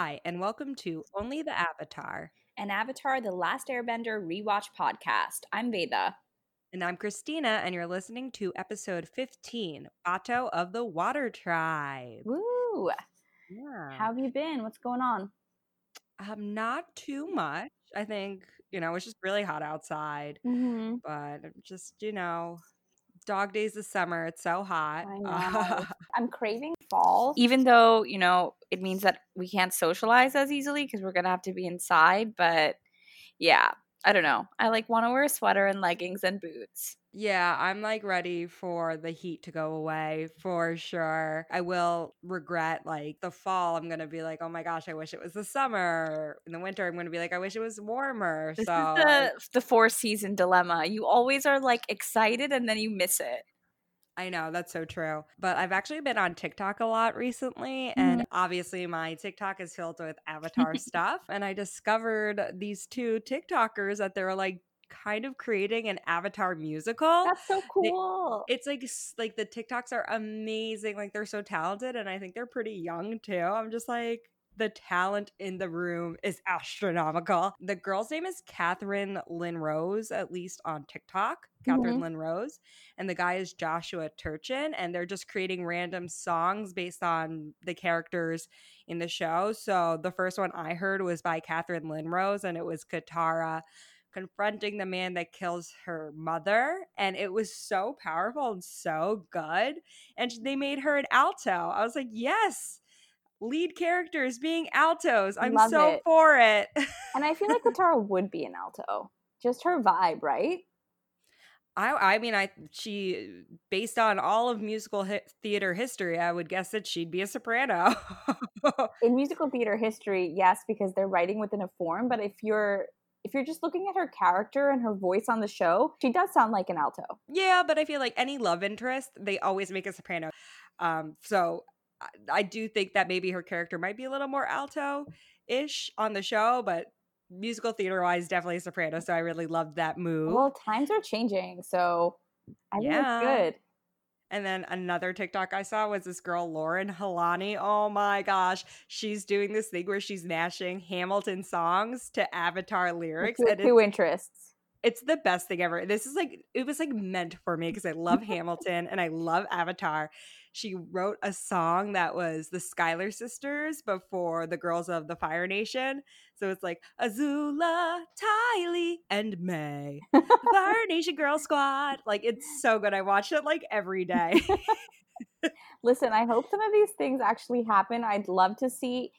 Hi, and welcome to Only the Avatar. An Avatar The Last Airbender rewatch podcast. I'm Veda. And I'm Christina, and you're listening to episode 15 Bato of the Water Tribe. Woo! Yeah. How have you been? What's going on? Um, not too much. I think, you know, it's just really hot outside. Mm-hmm. But just, you know, dog days of summer. It's so hot. I know. I'm craving fall, even though, you know, it means that we can't socialize as easily because we're going to have to be inside. But yeah, I don't know. I like want to wear a sweater and leggings and boots. Yeah, I'm like ready for the heat to go away for sure. I will regret like the fall. I'm gonna be like, oh my gosh, I wish it was the summer. In the winter, I'm gonna be like, I wish it was warmer. This so is the the four season dilemma. You always are like excited and then you miss it. I know that's so true. But I've actually been on TikTok a lot recently, and mm-hmm. obviously my TikTok is filled with Avatar stuff. And I discovered these two TikTokers that they're like kind of creating an avatar musical. That's so cool. They, it's like like the TikToks are amazing. Like they're so talented and I think they're pretty young too. I'm just like the talent in the room is astronomical. The girl's name is Catherine Lynn Rose, at least on TikTok. Catherine mm-hmm. Lynn Rose. And the guy is Joshua Turchin. And they're just creating random songs based on the characters in the show. So the first one I heard was by Catherine Lynn Rose, and it was Katara confronting the man that kills her mother. And it was so powerful and so good. And they mm. made her an alto. I was like, yes, lead characters being altos. I'm Love so it. for it. and I feel like Katara would be an alto. Just her vibe, right? I, I mean, I she based on all of musical hi- theater history, I would guess that she'd be a soprano. In musical theater history, yes, because they're writing within a form. But if you're if you're just looking at her character and her voice on the show, she does sound like an alto. Yeah, but I feel like any love interest, they always make a soprano. Um, so I do think that maybe her character might be a little more alto ish on the show, but musical theater wise, definitely soprano. So I really loved that move. Well, times are changing, so I think yeah. it's good. And then another TikTok I saw was this girl, Lauren Halani. Oh my gosh. She's doing this thing where she's mashing Hamilton songs to Avatar lyrics. Two, two interests. It's the best thing ever. This is like, it was like meant for me because I love Hamilton and I love Avatar. She wrote a song that was the Schuyler sisters before the girls of the Fire Nation. So it's like Azula, Ty Lee, and Mai. Fire Nation Girl Squad. Like it's so good. I watch it like every day. Listen, I hope some of these things actually happen. I'd love to see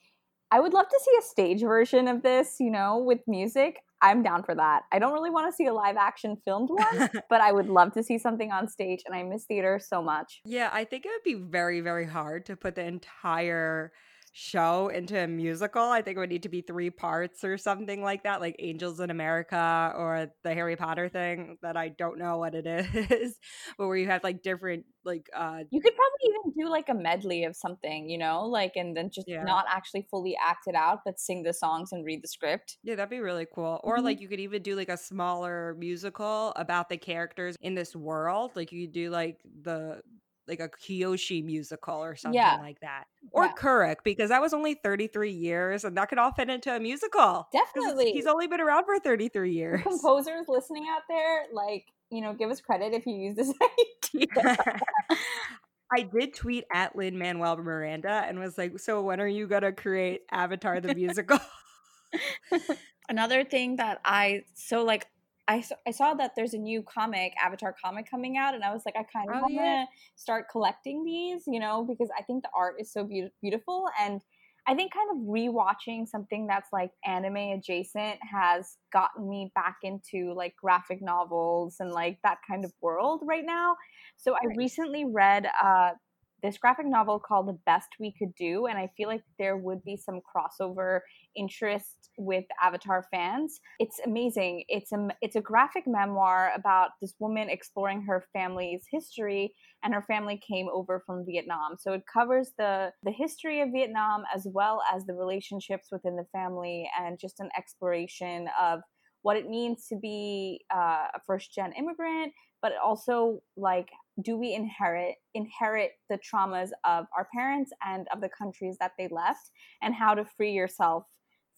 I would love to see a stage version of this, you know, with music. I'm down for that. I don't really want to see a live action filmed one, but I would love to see something on stage and I miss theater so much. Yeah, I think it would be very very hard to put the entire show into a musical. I think it would need to be three parts or something like that, like Angels in America or the Harry Potter thing that I don't know what it is, but where you have like different like uh You could probably even do like a medley of something, you know, like and then just yeah. not actually fully act it out, but sing the songs and read the script. Yeah, that'd be really cool. Or mm-hmm. like you could even do like a smaller musical about the characters in this world. Like you could do like the like a Kyoshi musical or something yeah. like that. Or yeah. Because that was only 33 years and that could all fit into a musical. Definitely. He's only been around for 33 years. Composers listening out there, like, you know, give us credit if you use this idea. I did tweet at Lin Manuel Miranda and was like, So when are you going to create Avatar the musical? Another thing that I so like I, I saw that there's a new comic, Avatar comic coming out, and I was like, I kind of oh, want to yeah. start collecting these, you know, because I think the art is so be- beautiful. And I think kind of rewatching something that's like anime adjacent has gotten me back into like graphic novels and like that kind of world right now. So I recently read uh, this graphic novel called The Best We Could Do, and I feel like there would be some crossover interest with Avatar fans. It's amazing. It's a it's a graphic memoir about this woman exploring her family's history, and her family came over from Vietnam. So it covers the the history of Vietnam as well as the relationships within the family, and just an exploration of what it means to be uh, a first gen immigrant, but also like do we inherit inherit the traumas of our parents and of the countries that they left and how to free yourself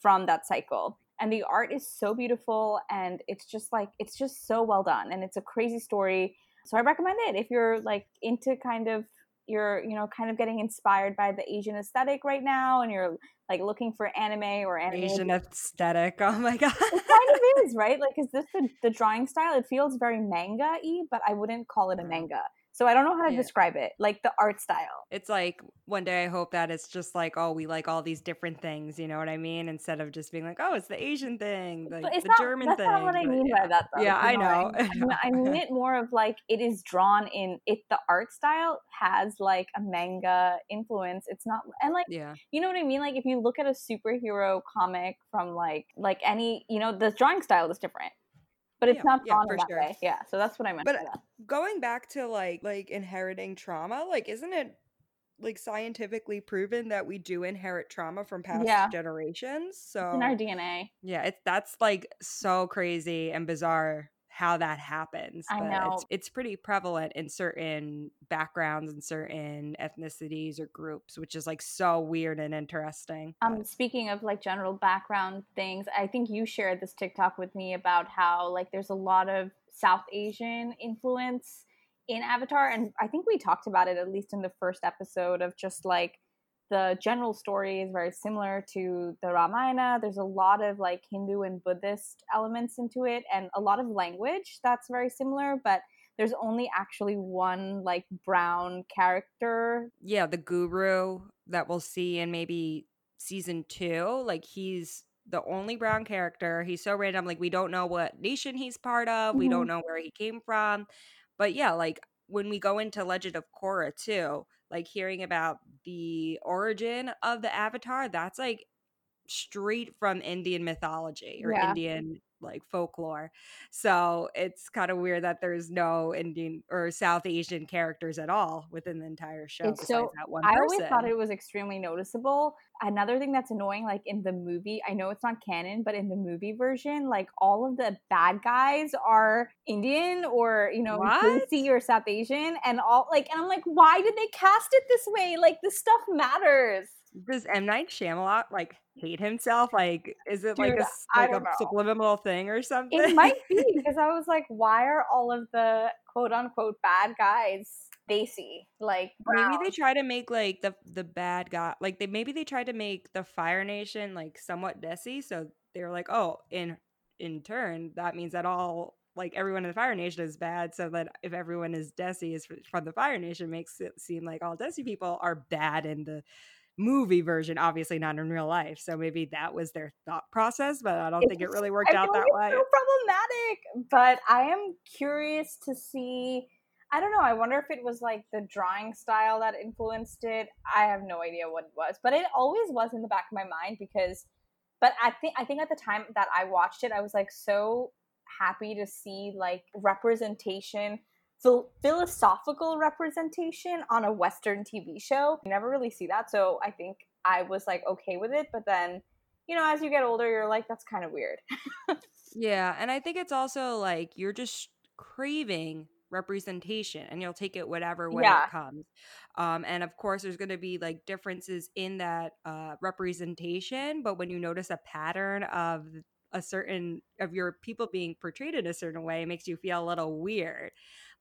from that cycle. And the art is so beautiful and it's just like it's just so well done and it's a crazy story. So i recommend it if you're like into kind of you're you know kind of getting inspired by the asian aesthetic right now and you're like looking for anime or anime asian aesthetic oh my god. It kind of is right? Like is this the, the drawing style? It feels very manga-y but i wouldn't call it a mm-hmm. manga so I don't know how to yeah. describe it, like the art style. It's like one day I hope that it's just like, oh, we like all these different things, you know what I mean? Instead of just being like, oh, it's the Asian thing, the, the not, German that's thing. That's not what I mean yeah. by that, though. Yeah, I know. I, mean, I mean it more of like it is drawn in it. The art style has like a manga influence. It's not, and like, yeah, you know what I mean? Like if you look at a superhero comic from like like any, you know, the drawing style is different but it's yeah, not yeah, that sure. way. Yeah, so that's what I meant. But going back to like like inheriting trauma, like isn't it like scientifically proven that we do inherit trauma from past yeah. generations? So it's in our DNA. Yeah, it's that's like so crazy and bizarre how that happens. I know. It's, it's pretty prevalent in certain backgrounds and certain ethnicities or groups, which is like so weird and interesting. Um, speaking of like general background things, I think you shared this TikTok with me about how like there's a lot of South Asian influence in Avatar, and I think we talked about it at least in the first episode of just like the general story is very similar to the Ramayana. There's a lot of like Hindu and Buddhist elements into it, and a lot of language that's very similar, but there's only actually one like brown character. Yeah, the guru that we'll see in maybe season two. Like he's the only brown character. He's so random. Like we don't know what nation he's part of. Mm-hmm. We don't know where he came from. But yeah, like when we go into Legend of Korra too, like hearing about the origin of the avatar that's like straight from indian mythology or yeah. indian like folklore. So it's kind of weird that there's no Indian or South Asian characters at all within the entire show. It's so I always thought it was extremely noticeable. Another thing that's annoying, like in the movie, I know it's not canon, but in the movie version, like all of the bad guys are Indian or you know Desi or South Asian, and all like, and I'm like, why did they cast it this way? Like this stuff matters does M Night Shyamalan like hate himself? Like, is it Dude, like a like a subliminal thing or something? It might be because I was like, why are all of the quote unquote bad guys Desi? Like, brown? maybe they try to make like the the bad guy like they maybe they tried to make the Fire Nation like somewhat Desi, so they were like, oh, in in turn that means that all like everyone in the Fire Nation is bad, so that if everyone is Desi is from the Fire Nation, makes it seem like all Desi people are bad in the movie version, obviously not in real life. So maybe that was their thought process, but I don't it's, think it really worked out that way. So problematic, but I am curious to see. I don't know. I wonder if it was like the drawing style that influenced it. I have no idea what it was, but it always was in the back of my mind because. But I think I think at the time that I watched it, I was like so happy to see like representation philosophical representation on a Western TV show. You never really see that. So I think I was like okay with it. But then, you know, as you get older, you're like, that's kind of weird. yeah. And I think it's also like you're just craving representation and you'll take it whatever way yeah. it comes. Um, and of course, there's going to be like differences in that uh, representation. But when you notice a pattern of a certain of your people being portrayed in a certain way, it makes you feel a little weird.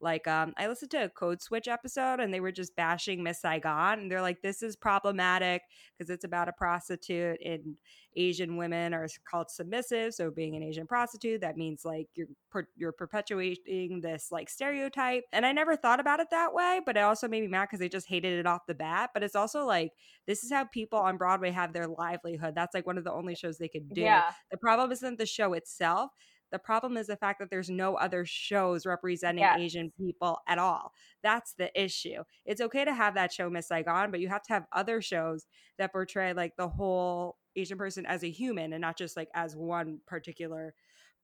Like, um, I listened to a Code Switch episode and they were just bashing Miss Saigon. And they're like, this is problematic because it's about a prostitute and Asian women are called submissive. So being an Asian prostitute, that means like you're, per- you're perpetuating this like stereotype. And I never thought about it that way, but it also made me mad because they just hated it off the bat. But it's also like, this is how people on Broadway have their livelihood. That's like one of the only shows they could do. Yeah. The problem isn't the show itself the problem is the fact that there's no other shows representing yes. Asian people at all. That's the issue. It's okay to have that show Miss Saigon, but you have to have other shows that portray like the whole Asian person as a human and not just like as one particular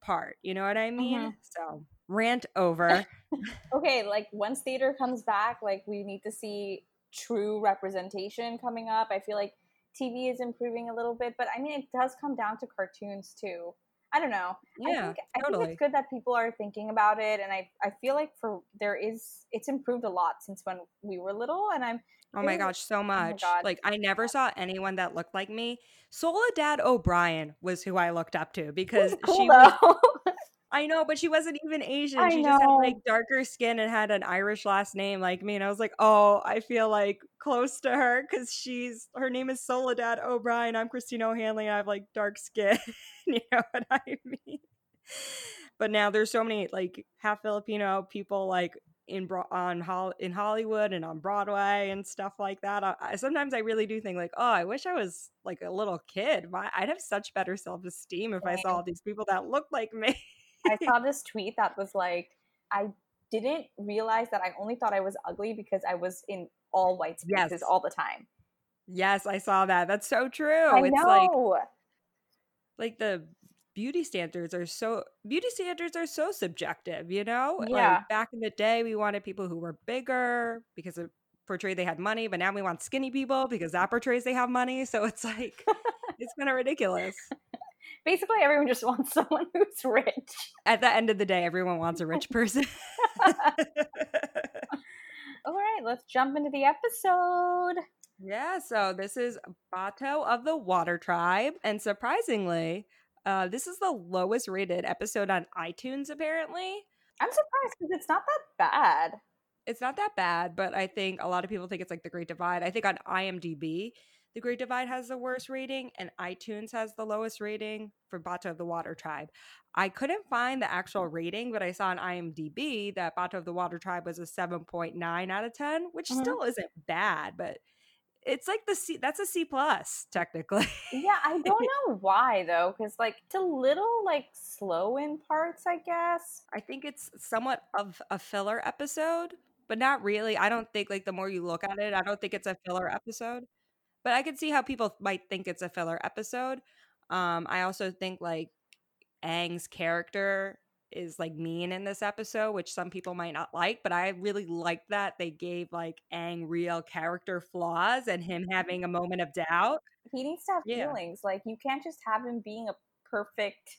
part. You know what I mean? Mm-hmm. So rant over. okay, like once theater comes back, like we need to see true representation coming up. I feel like TV is improving a little bit, but I mean it does come down to cartoons too. I don't know. Yeah, I think, I think it's good that people are thinking about it, and I I feel like for there is it's improved a lot since when we were little, and I'm Oh my gosh, so oh much. God. Like I never saw anyone that looked like me. Soledad O'Brien was who I looked up to because cool she was though. I know, but she wasn't even Asian. I she just had like darker skin and had an Irish last name like me. And I was like, oh, I feel like close to her because she's her name is Soledad O'Brien. I'm Christina O'Hanley. I have like dark skin. you know what I mean? But now there's so many like half Filipino people like in Bro- on Hol- in Hollywood and on Broadway and stuff like that. I, I, sometimes I really do think like, oh, I wish I was like a little kid. My, I'd have such better self esteem if I saw these people that looked like me. I saw this tweet that was like, I didn't realize that I only thought I was ugly because I was in all white spaces Yes. all the time. Yes, I saw that. That's so true. I it's like know. like the beauty standards are so beauty standards are so subjective, you know? Yeah. Like back in the day we wanted people who were bigger because it portrayed they had money, but now we want skinny people because that portrays they have money. So it's like it's kind of ridiculous. Basically, everyone just wants someone who's rich. At the end of the day, everyone wants a rich person. All right, let's jump into the episode. yeah, so this is Bato of the Water Tribe. And surprisingly, uh, this is the lowest rated episode on iTunes, apparently. I'm surprised because it's not that bad. it's not that bad, but I think a lot of people think it's like the Great Divide. I think on IMDb, the Great Divide has the worst rating, and iTunes has the lowest rating for Bato of the Water Tribe. I couldn't find the actual rating, but I saw on IMDb that Bato of the Water Tribe was a 7.9 out of 10, which Mhm. still isn't bad, but it's like the C that's a C plus technically. Yeah, I don't know why though, because like it's a little like slow in parts, I guess. I think it's somewhat of a filler episode, but not really. I don't think like the more you look at it, I don't think it's a filler episode. But I could see how people might think it's a filler episode. Um, I also think like Aang's character is like mean in this episode, which some people might not like, but I really like that they gave like Aang real character flaws and him having a moment of doubt. He needs to have Yeah. feelings. Like you can't just have him being a perfect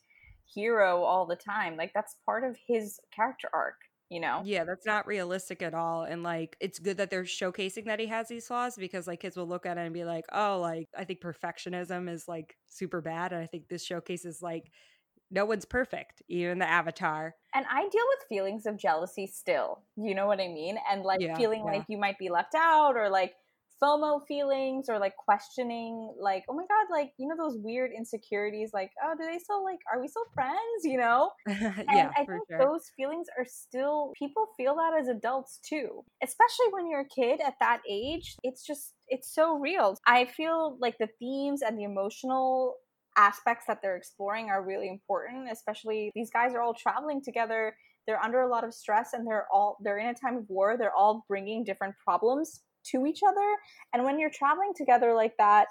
hero all the time. Like that's part of his character arc, you know? Yeah, that's not realistic at all. And like, it's good that they're showcasing that he has these flaws because like kids will look at it and be like, oh, like, I think perfectionism is like super bad. And I think this showcases like, no one's perfect, even the avatar. And I deal with feelings of jealousy still. You know what I mean? And like Yeah, feeling yeah. like you might be left out or like FOMO feelings or like questioning like, oh my god, like you know those weird insecurities like, oh, do they still like are we still friends, you know? yeah, And I for think sure. those feelings are still people feel that as adults too. Especially when you're a kid at that age. It's just it's so real. I feel like the themes and the emotional aspects that they're exploring are really important, especially these guys are all traveling together. They're under a lot of stress and they're all they're in a time of war. They're all bringing different problems to each other. And when you're traveling together like that,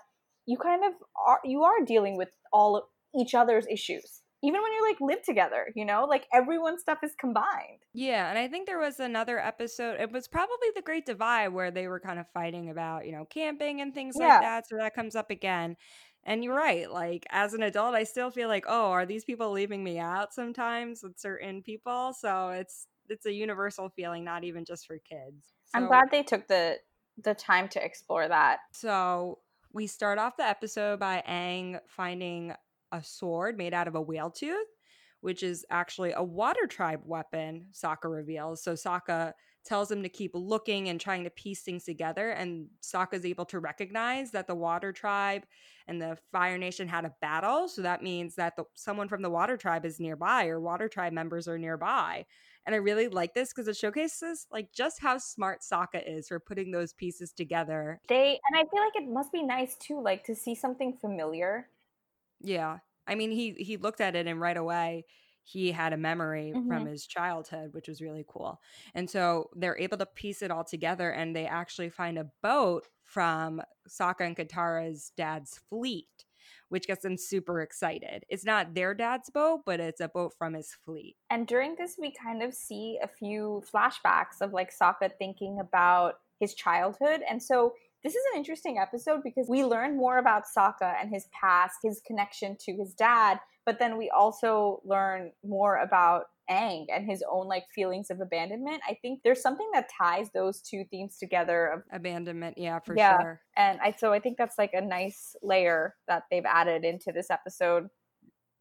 you kind of are you are dealing with all of each other's issues even when you like live together you know like everyone's stuff is combined Yeah, and I think there was another episode. It was probably the Great Divide where they were kind of fighting about, you know, camping and things Yeah. like that. So that comes up again. And you're right. Like as an adult, I still feel like, oh, are these people leaving me out sometimes with certain people? So it's it's a universal feeling, not even just for kids. i'm glad they took the the time to explore that So we start off the episode by Aang finding a sword made out of a whale tooth, which is actually a water tribe weapon, Sokka reveals. So Sokka tells him to keep looking and trying to piece things together. And Sokka's able to recognize that the water tribe and the Fire Nation had a battle. So that means that the, someone from the water tribe is nearby or water tribe members are nearby. And I really like this because it showcases like just how smart Sokka is for putting those pieces together they and i feel like it must be nice too like to see something familiar Yeah. I mean, he he looked at it and right away he had a memory from Mhm. his childhood, which was really cool. And so they're able to piece it all together and they actually find a boat from Sokka and Katara's dad's fleet, which gets them super excited. It's not their dad's boat, but it's a boat from his fleet. and during this we kind of see a few flashbacks of like Sokka thinking about his childhood and so this is an interesting episode because we learn more about Sokka and his past, his connection to his dad, but then we also learn more about Aang and his own like feelings of abandonment. I think there's something that ties those two themes together. Of, abandonment, yeah, for yeah. sure. And I so I think that's like a nice layer that they've added into this episode.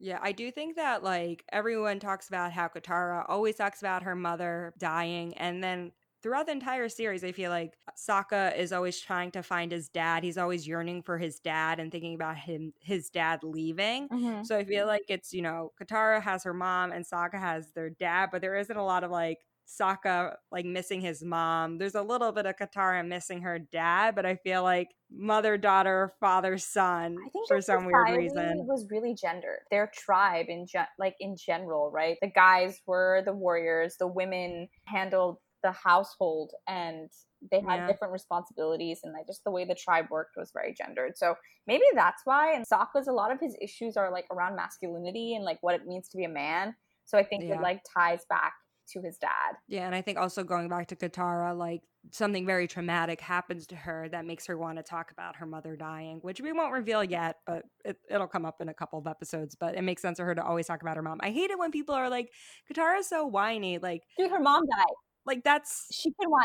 Yeah, I do think that like everyone talks about how Katara always talks about her mother dying, and then throughout the entire series, I feel like Sokka is always trying to find his dad. He's always yearning for his dad and thinking about him, his dad leaving. Mm-hmm. So I feel like it's, you know, Katara has her mom and Sokka has their dad, but there isn't a lot of like Sokka like missing his mom. There's a little bit of Katara missing her dad, but I feel like mother, daughter, father, son I think for some weird reason. It was really gendered. Their tribe in ge- like in general, right? The guys were the warriors, the women handled the household and they had yeah. different responsibilities and like just the way the tribe worked was very gendered. So maybe that's why and Sokka's a lot of his issues are like around masculinity and like what it means to be a man. So i think yeah. it like ties back to his dad. Yeah and i think also going back to katara like something very traumatic happens to her that makes her want to talk about her mother dying which we won't reveal yet but it, it'll come up in a couple of episodes but it makes sense for her to always talk about her mom. I hate it when people are like katara's so whiny like dude her mom died like that's she can whine.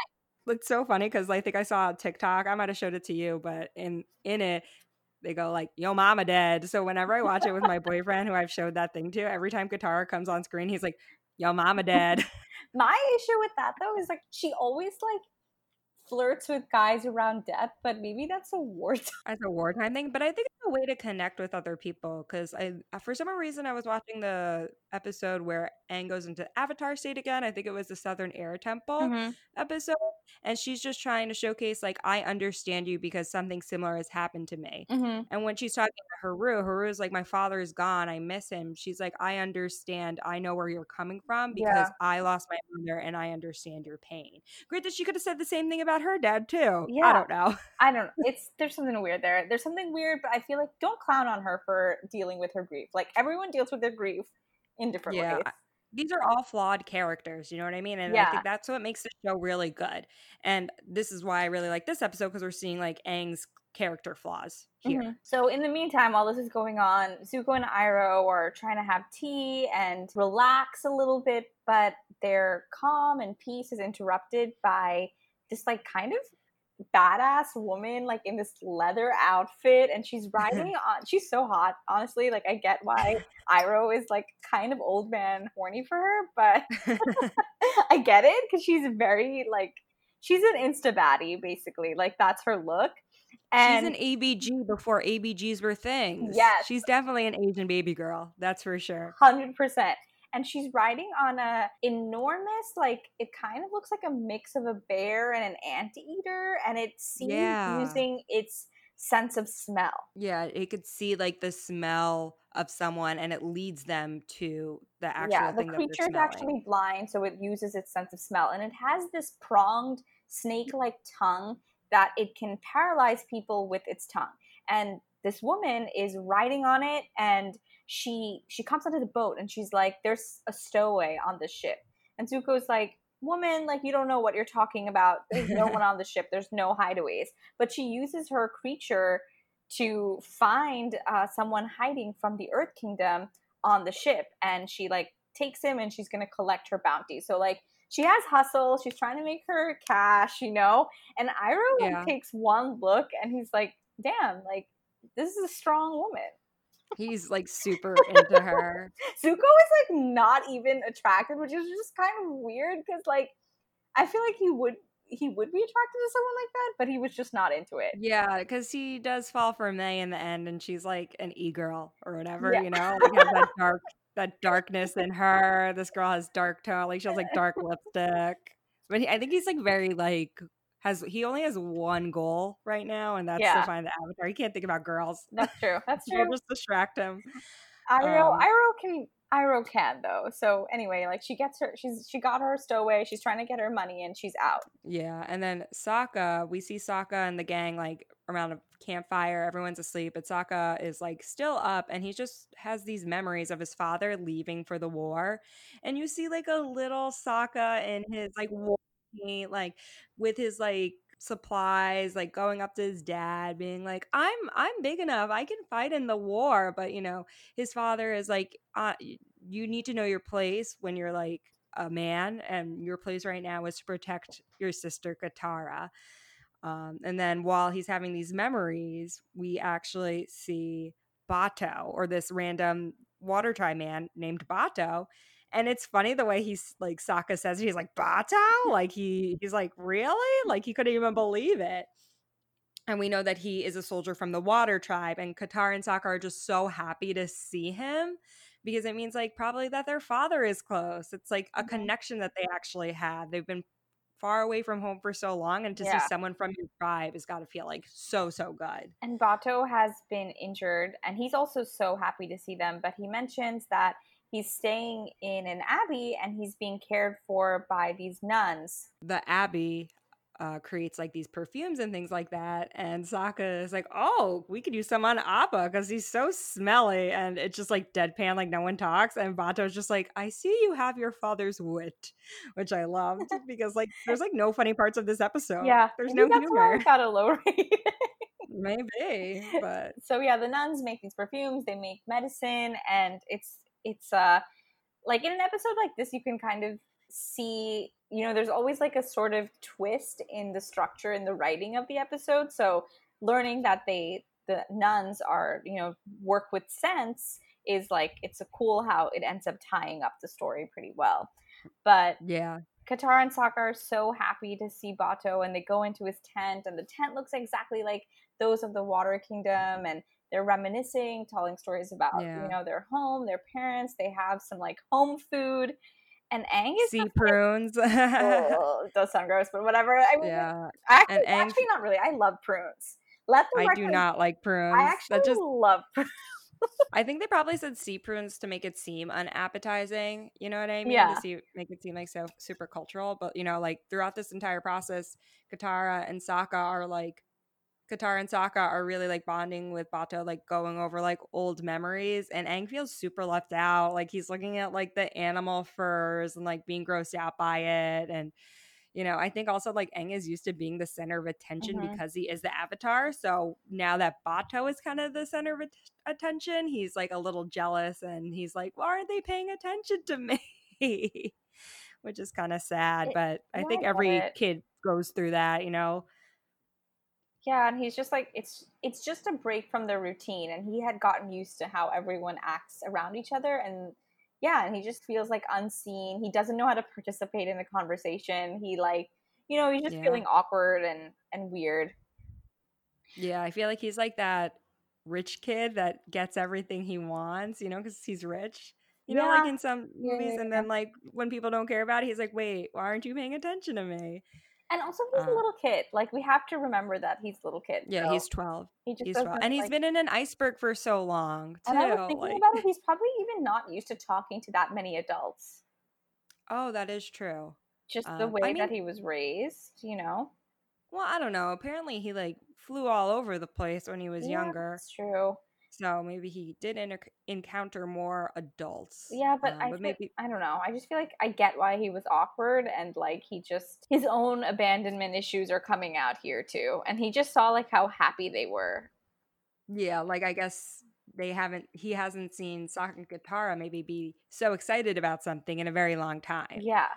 It's so funny because I think I saw TikTok. I might have showed it to you, but in in it, they go like, "Yo, mama dead." So whenever I watch it with my boyfriend, who I've showed that thing to, every time Katara comes on screen, he's like, "Yo, mama dead." my issue with that though is like she always like flirts with guys around death, but maybe that's a wartime. As a wartime thing, but I think it's a way to connect with other people because I, for some reason, I was watching the episode where Aang goes into Avatar state again. I think it was the Southern Air Temple mm-hmm. episode, and she's just trying to showcase like I understand you because something similar has happened to me. Mm-hmm. And when she's talking to Haru, Haru is like, "My father is gone. I miss him." She's like, "I understand. I know where you're coming from because yeah. I lost my mother, and I understand your pain." Great that she could have said the same thing about her dad too. Yeah, I don't know. I don't. know. It's there's something weird there. There's something weird, but I feel like don't clown on her for dealing with her grief. Like everyone deals with their grief in different yeah. ways these are all flawed characters, you know what I mean? And yeah. I think that's what makes the show really good. And this is why I really like this episode because we're seeing like Aang's character flaws here. Mm-hmm. So in the meantime, while this is going on, Zuko and Iroh are trying to have tea and relax a little bit, but their calm and peace is interrupted by this like kind of badass woman like in this leather outfit and she's riding on she's so hot honestly like i get why iroh is like kind of old man horny for her but i get it because she's very like she's an insta baddie basically like that's her look and she's an abg before abgs were things. Yes. She's definitely an asian baby girl that's for sure. 100% and she's riding on a enormous like it kind of looks like a mix of a bear and an anteater and it seems yeah. using its sense of smell yeah it could see like the smell of someone and it leads them to the actual yeah the creature is actually blind so it uses its sense of smell and it has this pronged snake-like tongue that it can paralyze people with its tongue and this woman is riding on it and she she comes onto the boat and she's like there's a stowaway on the ship. And zuko's like woman like you don't know what you're talking about. There's no one on the ship. There's no hideaways. But she uses her creature to find uh, someone hiding from the earth kingdom on the ship. And she like takes him and she's gonna collect her bounty. So like she has hustle. She's trying to make her cash you know? And iroh yeah. like, takes one look and he's like damn like this is a strong woman He's like super into her. Zuko is like not even attracted, which is just kind of weird because like I feel like he would he would be attracted to someone like that, but he was just not into it. Yeah, because he does fall for Mai in the end, and she's like an e girl or whatever, yeah. you know, like has that dark that darkness in her. This girl has dark tone, like she has like dark lipstick. But he, I think he's like very like has he only has one goal right now, and that's yeah. to find the avatar. He can't think about girls. That's true. That's true. just distract him. Iroh, um, Iroh can Iroh can though. So anyway, like she gets her, she's she got her stowaway. She's trying to get her money, and she's out. Yeah, and then Sokka, we see Sokka and the gang like around a campfire. Everyone's asleep, but Sokka is like still up, and he just has these memories of his father leaving for the war, and you see like a little Sokka in his like war like with his like supplies, like going up to his dad, being like, "I'm I'm big enough, I can fight in the war." But you know, his father is like, uh, "You need to know your place when you're like a man, and your place right now is to protect your sister Katara." Um, and then while he's having these memories, we actually see Bato or this random water tribe man named Bato. And it's funny the way he's like Sokka says he's like Bato, like he he's like really like he couldn't even believe it. And we know that he is a soldier from the Water Tribe, and Katara and Sokka are just so happy to see him because it means like probably that their father is close. It's like a mm-hmm. connection that they actually have. They've been far away from home for so long and to yeah. see someone from your tribe has got to feel like so so good and bato has been injured and he's also so happy to see them but he mentions that he's staying in an abbey and he's being cared for by these nuns the abbey uh, creates like these perfumes and things like that. And Sokka is like, oh, we could use some on Appa because he's so smelly. And it's just like deadpan, like no one talks. And Bato's just like, I see you have your father's wit, which I loved because like there's like no funny parts of this episode. Yeah. There's no that's humor. Why got a low rate. Maybe, but so yeah, the nuns make these perfumes, they make medicine, and it's it's uh like in an episode like this, you can kind of see you know there's always like a sort of twist in the structure and the writing of the episode. So learning that they the nuns are you know work with scents is like it's a cool how it ends up tying up the story pretty well. But yeah. Katara and Sokka are so happy to see Bato and they go into his tent and the tent looks exactly like those of the Water Kingdom and they're reminiscing, telling stories about yeah. you know their home, their parents. They have some like home food and Aang is sea prunes. oh, does sound gross, but whatever. I mean, yeah. Actually, and Aang, actually, not really. I love prunes. Let them. I do not like prunes. I actually that just, love prunes. I think they probably said sea prunes to make it seem unappetizing. You know what I mean? Yeah. To see, make it seem like so super cultural. But you know, like throughout this entire process, Katara and Sokka are like Katara and Sokka are really like bonding with Bato, like going over like old memories. And Aang feels super left out. Like he's looking at like the animal furs and like being grossed out by it. And, you know, I think also like Aang is used to being the center of attention mm-hmm. because he is the avatar. So now that Bato is kind of the center of attention, he's like a little jealous and he's like, why aren't they paying attention to me? Which is kind of sad. It, but I think every it. kid goes through that, you know yeah and he's just like it's it's just a break from the routine and he had gotten used to how everyone acts around each other and yeah and he just feels like unseen. He doesn't know how to participate in the conversation. He like you know he's just yeah. feeling awkward and and weird. Yeah i feel like he's like that rich kid that gets everything he wants you know because he's rich you yeah. know like in some movies yeah, and then like when people don't care about it he's like wait why aren't you paying attention to me and also, he's uh, a little kid. Like we have to remember that he's a little kid. Yeah, so he's twelve. He he's twelve, and he's like, been in an iceberg for so long too. And I was thinking like... about it. He's probably even not used to talking to that many adults. Oh, that is true. Just the um, way I mean, that he was raised, you know. Well, I don't know. Apparently, he like flew all over the place when he was yeah, younger. That's true. So maybe he did inter- encounter more adults. Yeah, but um, I but maybe I don't know. I just feel like I get why he was awkward and like he just his own abandonment issues are coming out here too. And he just saw like how happy they were. Yeah, like I guess they haven't he hasn't seen and Katara maybe be so excited about something in a very long time. Yeah.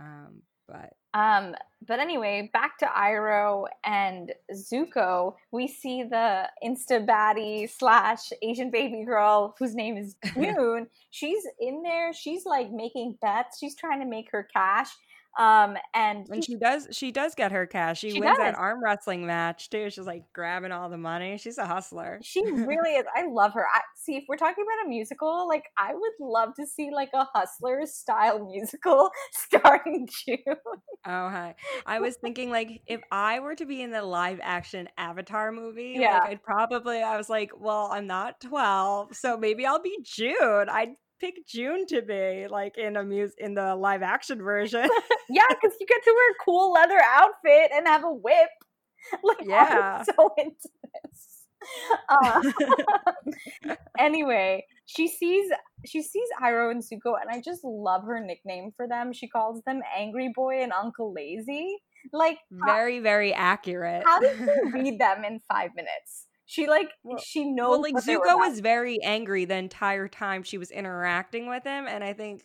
Um, but um, but anyway, back to Iroh and Zuko. We see the insta baddie slash Asian baby girl whose name is June. she's in there. She's like making bets. She's trying to make her cash. Um, and and she does she does get her cash. She, she wins does. that arm wrestling match too. She's like grabbing all the money. She's a hustler. She really is. I love her. I see if we're talking about a musical, like I would love to see like a hustler style musical starring June. Oh hi. I was thinking like if I were to be in the live action Avatar movie, yeah. like I'd probably I was like, well, I'm not 12, so maybe I'll be June. I'd pick June to be like in a muse in the live action version. yeah, because you get to wear a cool leather outfit and have a whip. Like, yeah, I'm so into this. Uh, anyway, she sees she sees Iroh and Zuko, and I just love her nickname for them. She calls them Angry Boy and Uncle Lazy. Like very, very accurate. How did she read them in five minutes? She like well, she knows. Well, like Zuko was very angry the entire time she was interacting with him, and I think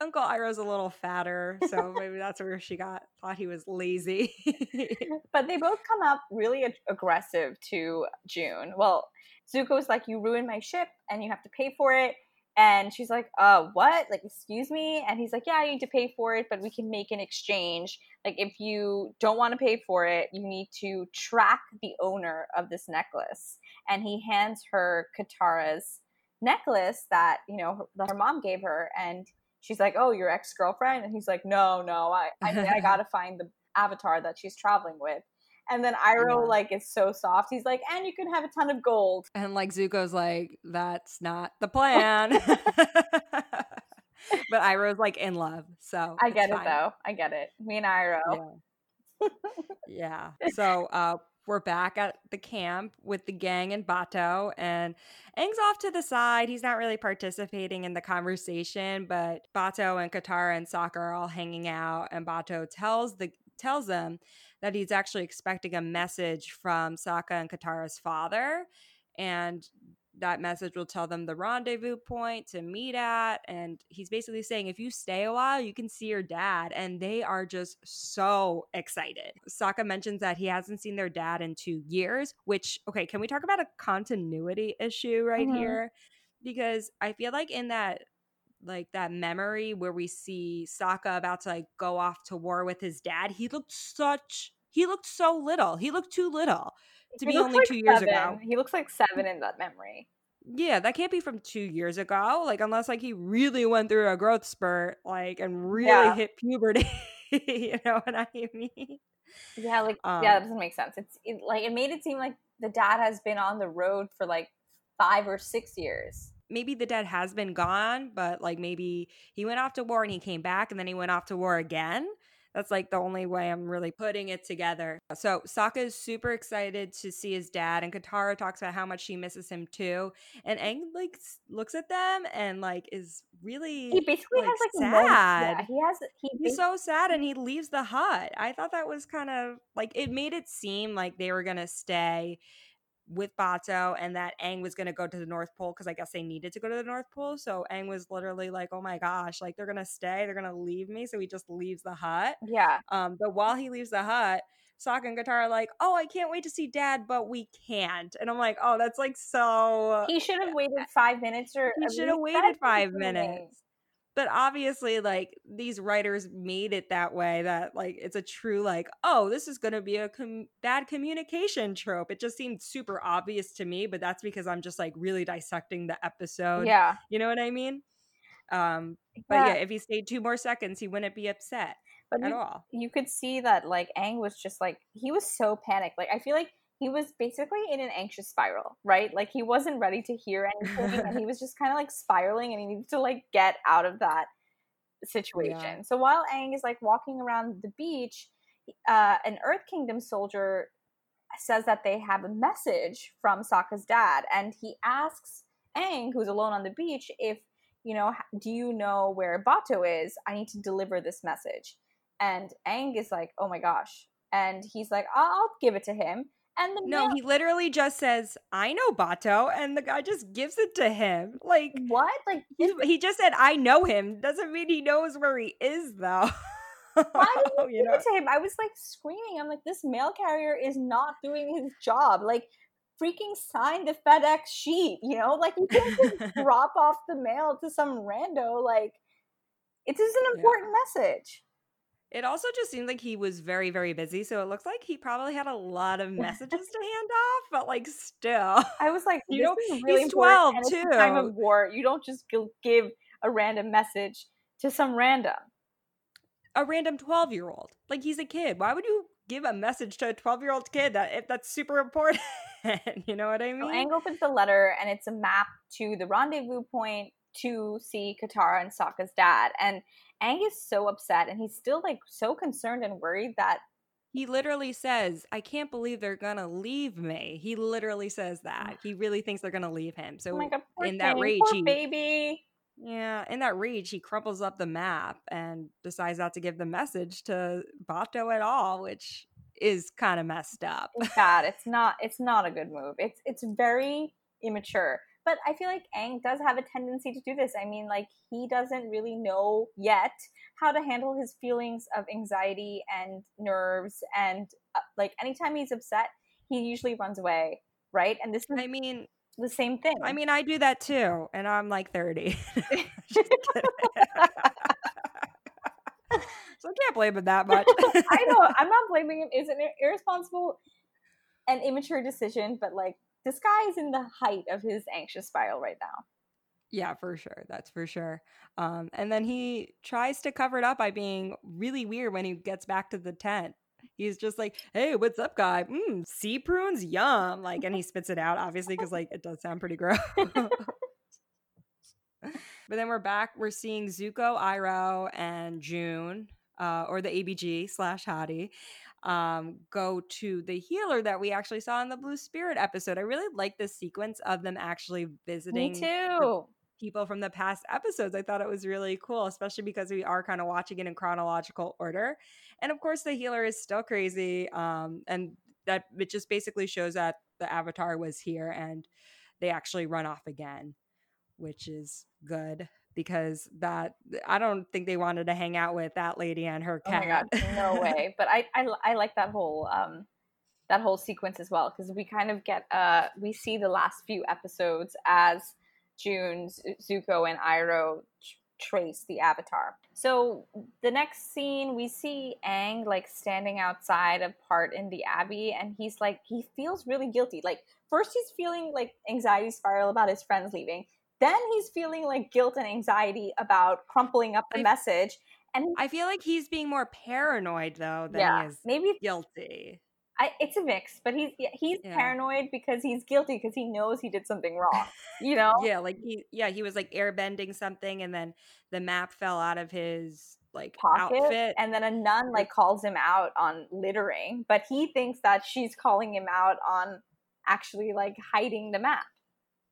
Uncle Iroh's a little fatter, so maybe that's where she got thought he was lazy. but they both come up really ag- aggressive to June. Well, Zuko's like, "You ruined my ship, and you have to pay for it." And she's like, uh, what? Like, excuse me? And he's like, yeah, you need to pay for it, but we can make an exchange. Like, if you don't want to pay for it, you need to track the owner of this necklace. And he hands her Katara's necklace that, you know, that her mom gave her. And she's like, oh, your ex girlfriend? And he's like, no, no, I, I I got to find the avatar that she's traveling with. And then Iroh yeah. like is so soft. He's like, and you can have a ton of gold. And like Zuko's like, that's not the plan. but Iroh's like in love. So I get it fine. though. I get it. Me and Iroh. Yeah. yeah. So uh we're back at the camp with the gang and Bato, and Aang's off to the side. He's not really participating in the conversation, but Bato and Katara and Sokka are all hanging out, and Bato tells the tells them that he's actually expecting a message from Sokka and Katara's father. And that message will tell them the rendezvous point to meet at. And he's basically saying, if you stay a while, you can see your dad. And they are just so excited. Sokka mentions that he hasn't seen their dad in two years, which, okay, can we talk about a continuity issue right mm-hmm. here? Because I feel like in that like that memory where we see Sokka about to like go off to war with his dad, he looked such he looked so little. He looked too little to he be only like two years ago. He looks like seven in that memory. Yeah, that can't be from two years ago. Like unless like he really went through a growth spurt, like and really yeah. hit puberty. you know what I mean? Yeah, like um, yeah, that doesn't make sense. It's it, like it made it seem like the dad has been on the road for like five or six years maybe the dad has been gone, but like maybe he went off to war and he came back and then he went off to war again. That's like the only way I'm really putting it together. So Sokka is super excited to see his dad, and Katara talks about how much she misses him too. And Aang like looks at them and like is really he basically like, has like sad. Yeah, he has he he's so sad, and he leaves the hut. I thought that was kind of like it made it seem like they were gonna stay with Bato and that Aang was going to go to the North Pole because I guess they needed to go to the North Pole. So Aang was literally like, oh my gosh, like they're going to stay, they're going to leave me. So he just leaves the hut. Yeah. Um, but while he leaves the hut, Sokka and Katara are like, oh, I can't wait to see dad, but we can't. And I'm like, oh, that's like so. He should have waited five minutes or. He should have waited five minutes but obviously like these writers made it that way that like it's a true like oh this is going to be a com- bad communication trope. It just seemed super obvious to me but that's because i'm just like really dissecting the episode yeah. you know what i mean? Um but yeah, yeah if he stayed two more seconds he wouldn't be upset but at you, all. you could see that like Aang was just like he was so panicked like i feel like he was basically in an anxious spiral, right? Like he wasn't ready to hear anything and he was just kind of like spiraling and he needed to like get out of that situation. Yeah. So while Aang is like walking around the beach, uh, an Earth Kingdom soldier says that they have a message from Sokka's dad and he asks Aang, who's alone on the beach, if you know, do you know where Bato is? I need to deliver this message. And Aang is like, oh my gosh. And he's like, I'll give it to him. And the no, he literally just says, "I know Bato," and the guy just gives it to him. Like what? Like he, he just said, "I know him." Doesn't mean he knows where he is, though. Why did you, you give know? it to him? I was like screaming. I'm like, this mail carrier is not doing his job. Like, freaking sign the FedEx sheet. You know, like you can't just drop off the mail to some rando. Like, it is an important yeah. message. It also just seemed like he was very, very busy. So it looks like he probably had a lot of messages to hand off, but like still. I was like, you know, really he's 12 too. time of war. You don't just give a random message to some random. A random 12 year old. Like he's a kid. Why would you give a message to a 12 year old kid that if that's super important? you know what I mean? So Aang opens the letter and it's a map to the rendezvous point to see Katara and Sokka's dad. And Aang is so upset and he's still like so concerned and worried that he literally says, I can't believe they're gonna leave me. He literally says that. He really thinks they're gonna leave him. So oh God, in that rage, he, baby. Yeah, in that rage, he crumples up the map and decides not to give the message to Bato at all, which is kind of messed up. It's bad. It's not. It's not a good move. It's it's very immature. But I feel like Aang does have a tendency to do this. I mean, like he doesn't really know yet how to handle his feelings of anxiety and nerves, and uh, like anytime he's upset, he usually runs away, right? And this is. I mean, the same thing. I mean, I do that too, and I'm like 30. so I can't blame him that much. I know. I'm not blaming him. It's an irresponsible and immature decision, but like this guy is in the height of his anxious spiral right now. Yeah, for sure. That's for sure. Um, and then he tries to cover it up by being really weird when he gets back to the tent. He's just like, "Hey, what's up, guy? Mm, sea prunes, yum!" Like, and he spits it out, obviously, because like it does sound pretty gross. but then we're back. We're seeing Zuko, Iroh, and June, uh, or the ABG slash Hottie, um, go to the healer that we actually saw in the Blue Spirit episode. I really like this sequence of them actually visiting. Me too. People from the past episodes. I thought it was really cool, especially because we are kind of watching it in chronological order. And of course, the healer is still crazy. Um, and that it just basically shows that the avatar was here and they actually run off again, which is good because that I don't think they wanted to hang out with that lady and her cat. Oh my god, no way! But I, I I like that whole um that whole sequence as well because we kind of get uh we see the last few episodes as June, Zuko, and Iroh trace the avatar. So the next scene we see Aang like standing outside a part in the abbey and he's like he feels really guilty. Like first he's feeling like anxiety spiral about his friends leaving. Then he's feeling like guilt and anxiety about crumpling up the I, message. And I feel like he's being more paranoid though than yeah, he is maybe guilty. I, it's a mix, but he's he's yeah. paranoid because he's guilty because he knows he did something wrong. You know? yeah, like he yeah he was like airbending something, and then the map fell out of his like Pocket, outfit, and then a nun like calls him out on littering, but he thinks that she's calling him out on actually like hiding the map.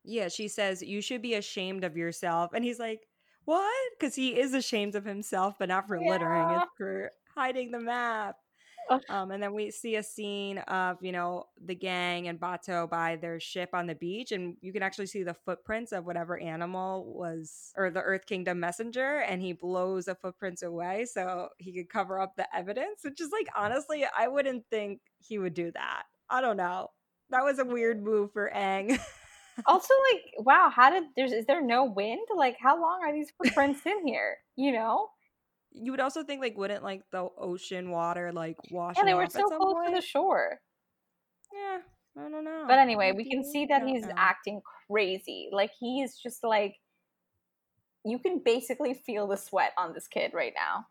Yeah, she says, You should be ashamed of yourself. And he's like, What? Because he is ashamed of himself, but not for yeah. littering, it's for hiding the map. Um, and then we see a scene of, you know, the gang and Bato by their ship on the beach. And you can actually see the footprints of whatever animal was, or the Earth Kingdom messenger. And he blows the footprints away so he could cover up the evidence, which is like, honestly, I wouldn't think he would do that. I don't know. That was a weird move for Aang. also like wow how did there's is there no wind? Like how long are these footprints in here you know? You would also think like wouldn't like the ocean water like wash yeah they were so close point? to the shore. Yeah i don't know. But anyway we can see that he's know. acting crazy. Like he's just like you can basically feel the sweat on this kid right now.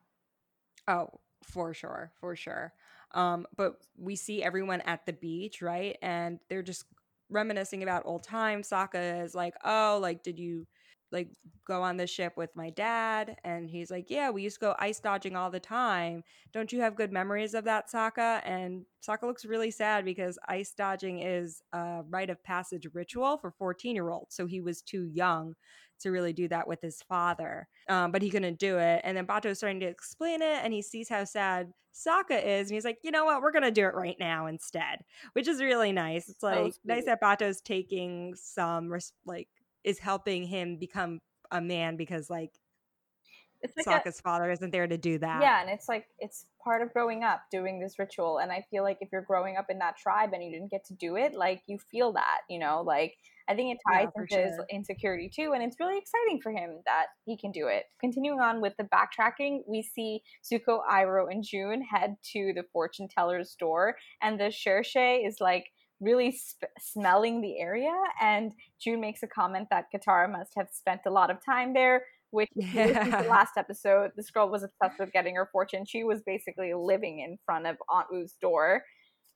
Oh for sure for sure. Um but we see everyone at the beach right? And they're just reminiscing about old times. Sokka is like, "Oh, like did you like go on the ship with my dad?" And he's like, "Yeah, we used to go ice dodging all the time. Don't you have good memories of that, Sokka?" And Sokka looks really sad because ice dodging is a rite of passage ritual for 14-year-olds. So he was too young to really do that with his father. Um, but he couldn't do it. And then Bato's starting to explain it, and he sees how sad Sokka is, and he's like, you know what, we're gonna do it right now instead, which is really nice. It's like nice that Bato's taking some like is helping him become a man because like it's like Sokka's a, father isn't there to do that. Yeah, and it's like it's part of growing up doing this ritual. And I feel like if you're growing up in that tribe and you didn't get to do it, like you feel that, you know, like I think it ties yeah, into sure. his insecurity too. And it's really exciting for him that he can do it. Continuing on with the backtracking, we see Zuko, Iroh, and June head to the fortune teller's door, and the Shirshu is like really sp- smelling the area. And June makes a comment that Katara must have spent a lot of time there, which yeah. the last episode, this girl was obsessed with getting her fortune. She was basically living in front of Aunt Wu's door.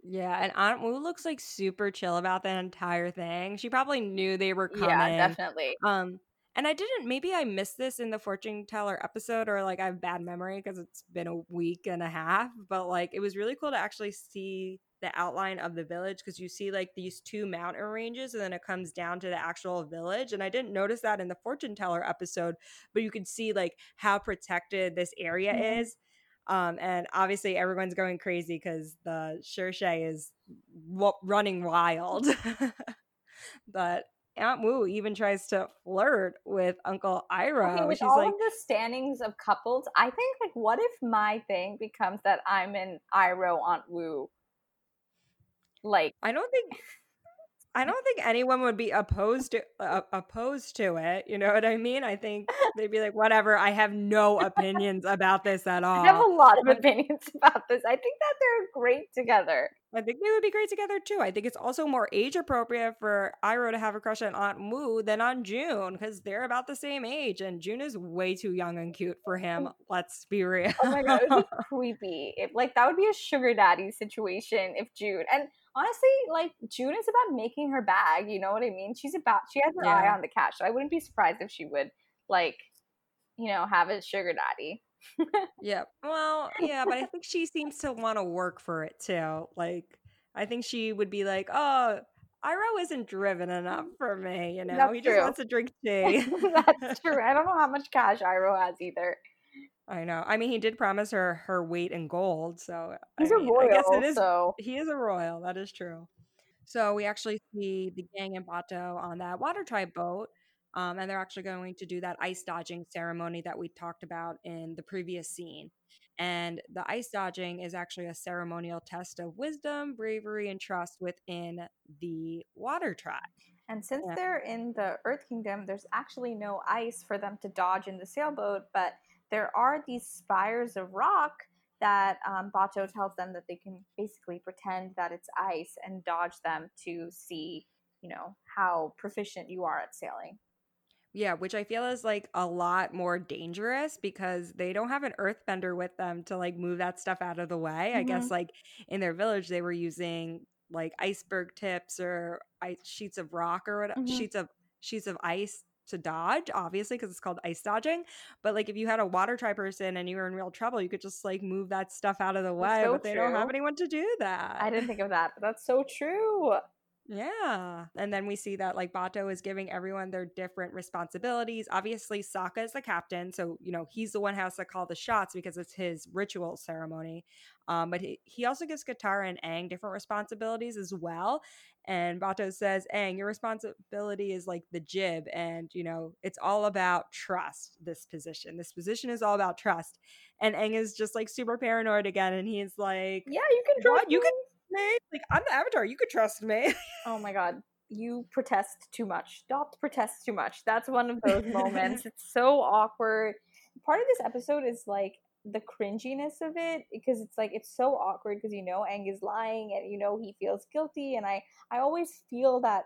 Yeah, and Aunt Wu looks like super chill about that entire thing. She probably knew they were coming. Yeah, definitely. Um, and I didn't. Maybe I missed this in the fortune teller episode, or like I have bad memory because it's been a week and a half. But like, it was really cool to actually see the outline of the village because you see like these two mountain ranges and then it comes down to the actual village. And I didn't notice that in the fortune teller episode, but you can see like how protected this area mm-hmm. is. Um, and obviously everyone's going crazy because the Shirshu is w- running wild. but Aunt Wu even tries to flirt with Uncle Iroh. Okay, with She's all like, of the standings of couples, I think like, what if my thing becomes that I'm an Iroh Aunt Wu? Like, I don't think I don't think anyone would be opposed to uh, opposed to it. You know what I mean? I think they'd be like, "Whatever." I have no opinions about this at all. I have a lot of opinions about this. I think that they're great together. I think they would be great together too. I think it's also more age appropriate for Iroh to have a crush on Aunt Wu than on June because they're about the same age, and June is way too young and cute for him. Let's be real. oh my god, it would be creepy. If like that would be a sugar daddy situation if June and honestly, like June is about making her bag. You know what I mean? She's about she has her yeah. eye on the cash. So I wouldn't be surprised if she would like, you know, have a sugar daddy. yeah. Well, yeah, but I think she seems to want to work for it too. Like, I think she would be like, oh. Iroh isn't driven enough for me, you know. That's he true. just wants to drink tea. That's true. I don't know how much cash Iroh has either. I know. I mean, he did promise her her weight in gold, so he's I mean, a royal. I guess it is. So. He is a royal. That is true. So we actually see the gang and Bato on that water tribe boat, um, and they're actually going to do that ice dodging ceremony that we talked about in the previous scene. And the ice dodging is actually a ceremonial test of wisdom, bravery, and trust within the water tribe. And since yeah. they're in the Earth Kingdom, there's actually no ice for them to dodge in the sailboat, but there are these spires of rock that um, Bato tells them that they can basically pretend that it's ice and dodge them to see, you know, how proficient you are at sailing. Yeah, which I feel is like a lot more dangerous because they don't have an earthbender with them to like move that stuff out of the way. Mm-hmm. I guess like in their village they were using like iceberg tips or ice sheets of rock or whatever, mm-hmm. sheets of sheets of ice to dodge, obviously, because it's called ice dodging. But like if you had a water tribe person and you were in real trouble, you could just like move that stuff out of the way. So but they true. don't have anyone to do that. I didn't think of that, but that's so true. Yeah. And then we see that like Bato is giving everyone their different responsibilities. Obviously, Sokka is the captain. So, you know, he's the one who has to call the shots because it's his ritual ceremony. Um, but he, he also gives Katara and Aang different responsibilities as well. And Bato says, Aang, your responsibility is like the jib. And, you know, it's all about trust, this position. This position is all about trust. And Aang is just like super paranoid again. And he's like, Yeah, you can trust You can me. Like I'm the avatar. You could trust me. oh my god. You protest too much. Stop protest too much. That's one of those moments. it's so awkward. Part of this episode is like the cringiness of it because it's like it's so awkward because you know Aang is lying and you know he feels guilty and I I always feel that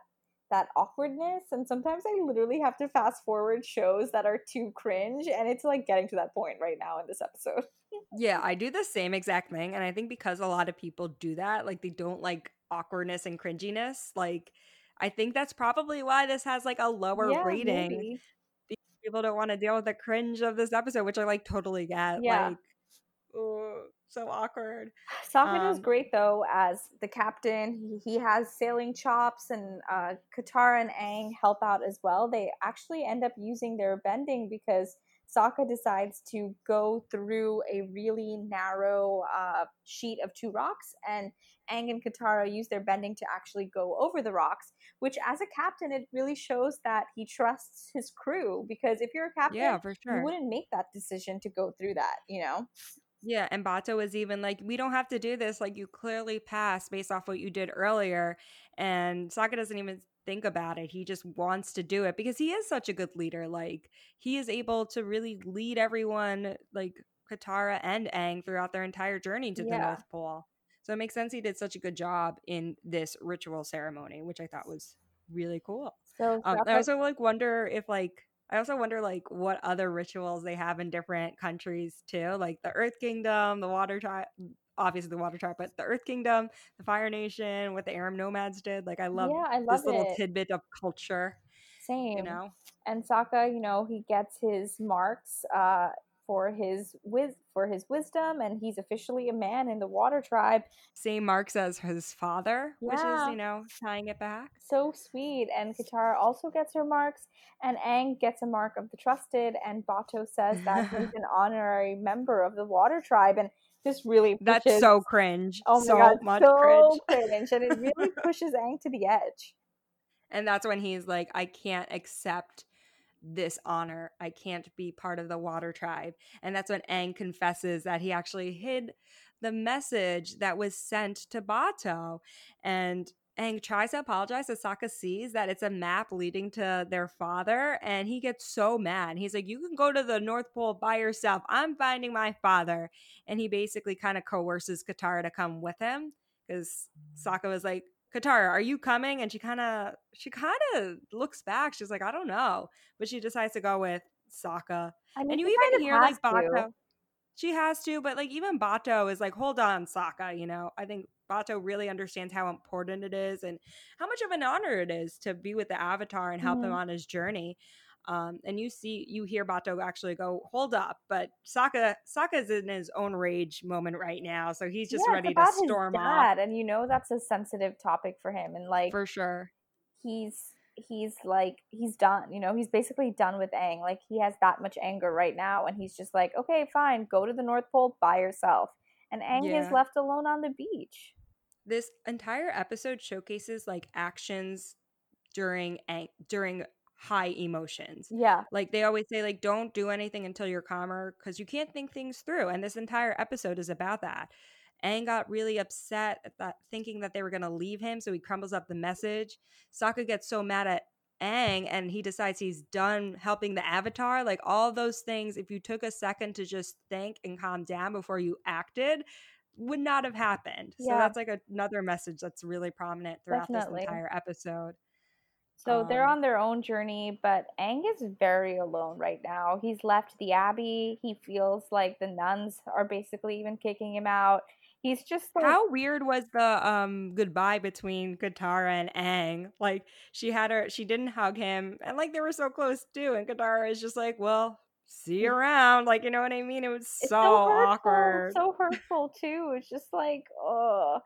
that awkwardness and sometimes I literally have to fast forward shows that are too cringe and it's like getting to that point right now in this episode. yeah, I do the same exact thing and I think because a lot of people do that, like they don't like awkwardness and cringiness, like I think that's probably why this has like a lower yeah, rating. Maybe. People don't want to deal with the cringe of this episode, which I like totally get. Yeah. Like, so awkward. Sokka um, is great though as the captain. He, he has sailing chops, and uh, Katara and Aang help out as well. They actually end up using their bending because Sokka decides to go through a really narrow uh, sheet of two rocks, and Aang and Katara use their bending to actually go over the rocks. Which, as a captain, it really shows that he trusts his crew. Because if you're a captain, yeah, for sure. you wouldn't make that decision to go through that. You know. Yeah, and Bato was even like, "We don't have to do this. Like, you clearly passed based off what you did earlier." And Sokka doesn't even think about it. He just wants to do it because he is such a good leader. Like, he is able to really lead everyone, like Katara and Aang, throughout their entire journey to yeah. the North Pole. So it makes sense he did such a good job in this ritual ceremony, which I thought was really cool. So um, I also like wonder if like I also wonder like what other rituals they have in different countries too, like the Earth Kingdom, the Water Tribe, obviously the Water Tribe, but the Earth Kingdom, the Fire Nation, what the Air Nomads did. Like I love, yeah, I love this little tidbit of culture. Same, you know. And Sokka, you know, he gets his marks uh, for his wis- for his wisdom and he's officially a man in the water tribe. Same marks as his father yeah. which is you know tying it back. So sweet. And katara also gets her marks and Aang gets a mark of the trusted and Bato says that he's an honorary member of the water tribe and this really pushes, that's so cringe. Oh my so god much so cringe. cringe and it really pushes Aang to the edge. And that's when he's like i can't accept this honor. I can't be part of the water tribe. And that's when Aang confesses that he actually hid the message that was sent to Bato. And Aang tries to apologize. Sokka sees that it's a map leading to their father, and he gets so mad. He's like, You can go to the North Pole by yourself. I'm finding my father. And he basically kind of coerces Katara to come with him because mm. Sokka was like, Katara, are you coming? And she kind of she kind of looks back. She's like, I don't know, but she decides to go with Sokka. I mean, and you even hear like Bato. To. She has to, but like even Bato is like, hold on, Sokka. You know, I think Bato really understands how important it is and how much of an honor it is to be with the Avatar and help mm-hmm. him on his journey. Um, and you see, you hear Bato actually go, "Hold up!" But Sokka, Sokka's in his own rage moment right now, so he's just yeah, ready to storm his dad, off. And you know that's a sensitive topic for him, and like for sure, he's he's like he's done. You know, he's basically done with Aang. Like he has that much anger right now, and he's just like, "Okay, fine, go to the North Pole by yourself." And Aang yeah. is left alone on the beach. This entire episode showcases like actions during during high emotions. Yeah. Like they always say like don't do anything until you're calmer cuz you can't think things through and this entire episode is about that. Aang got really upset at that thinking that they were going to leave him so he crumbles up the message. Sokka gets so mad at Aang and he decides he's done helping the avatar like all those things if you took a second to just think and calm down before you acted would not have happened. Yeah. So that's like another message that's really prominent throughout Definitely. this entire episode. So um, they're on their own journey, but Aang is very alone right now. He's left the abbey. He feels like the nuns are basically even kicking him out. He's just like, how weird was the um goodbye between Katara and Aang? Like she had her, she didn't hug him, and like they were so close too. And Katara is just like, "Well, see you around." Like you know what I mean? It was so, so awkward, so hurtful too. It's just like, oh.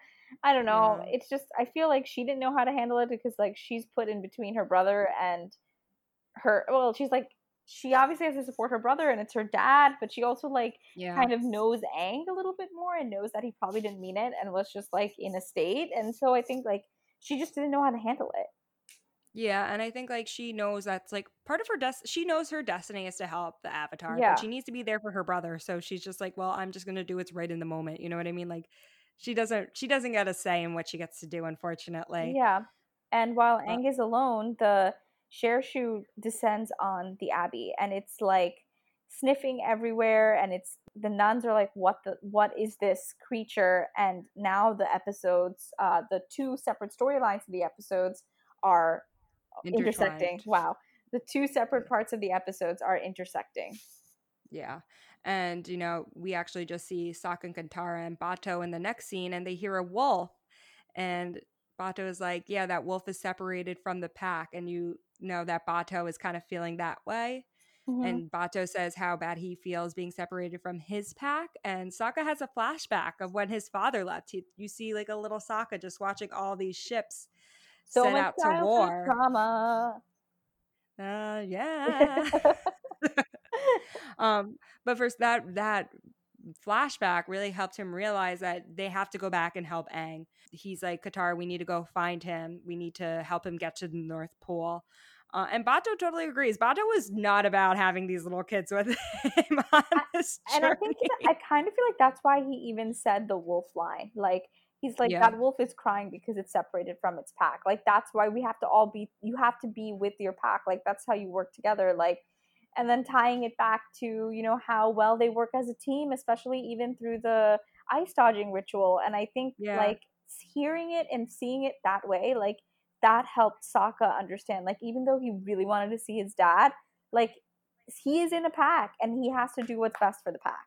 I don't know. Yeah. It's just I feel like she didn't know how to handle it because like she's put in between her brother and her. Well, she's like she obviously has to support her brother and it's her dad, but she also like yeah. kind of knows Aang a little bit more and knows that he probably didn't mean it and was just like in a state. And so I think like she just didn't know how to handle it. Yeah, and I think like she knows that's like part of her des- she knows her destiny is to help the avatar, yeah. but she needs to be there for her brother. So she's just like, well, I'm just going to do what's right in the moment. You know what I mean? Like she doesn't she doesn't get a say in what she gets to do unfortunately. Yeah and while uh, Aang is alone the Shu descends on the abbey and it's like sniffing everywhere and it's the nuns are like what the what is this creature? And now the episodes uh the two separate storylines of the episodes are intersecting. Wow the two separate parts of the episodes are intersecting. Yeah and, you know, we actually just see Sokka and Katara and Bato in the next scene and they hear a wolf. And Bato is like, yeah, that wolf is separated from the pack. And you know that Bato is kind of feeling that way. Mm-hmm. And Bato says how bad he feels being separated from his pack. And Sokka has a flashback of when his father left. He, you see like a little Sokka just watching all these ships so set out to war. Drama. Uh, yeah. um, but first that that flashback really helped him realize that they have to go back and help Aang. He's like, Katara, we need to go find him. We need to help him get to the North Pole. Uh, and Bato totally agrees. Bato was not about having these little kids with him on this And I think I kind of feel like that's why he even said the wolf line. Like he's like yeah. that wolf is crying because it's separated from its pack. Like that's why we have to all be. You have to be with your pack. Like that's how you work together. Like and then tying it back to you know how well they work as a team especially even through the ice dodging ritual and i think yeah. like hearing it and seeing it that way like that helped Sokka understand like even though he really wanted to see his dad like he is in a pack and he has to do what's best for the pack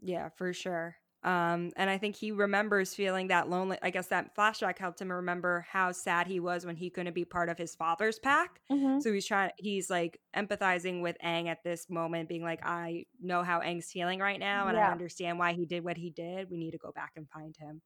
yeah for sure Um, and I think he remembers feeling that lonely. I guess that flashback helped him remember how sad he was when he couldn't be part of his father's pack. Mhm. So he's trying, he's like empathizing with Aang at this moment, being like, I know how Aang's feeling right now, and I understand why he did what he did. We need to go back and find him.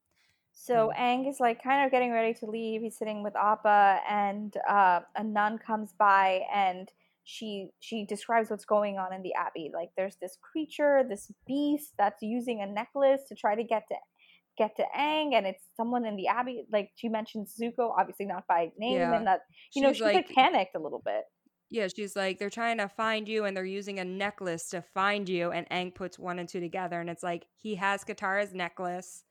So Mm. Aang is like kind of getting ready to leave. He's sitting with Appa, and uh, a nun comes by, and she she describes what's going on in the abbey. Like there's this creature, this beast that's using a necklace to try to get to get to Aang, and it's someone in the abbey. Like she mentions Zuko, obviously not by name, Yeah. and that you know She's she's like, like- panicked a little bit. Yeah, she's like, they're trying to find you and they're using a necklace to find you. And Aang puts one and two together. And it's like, he has Katara's necklace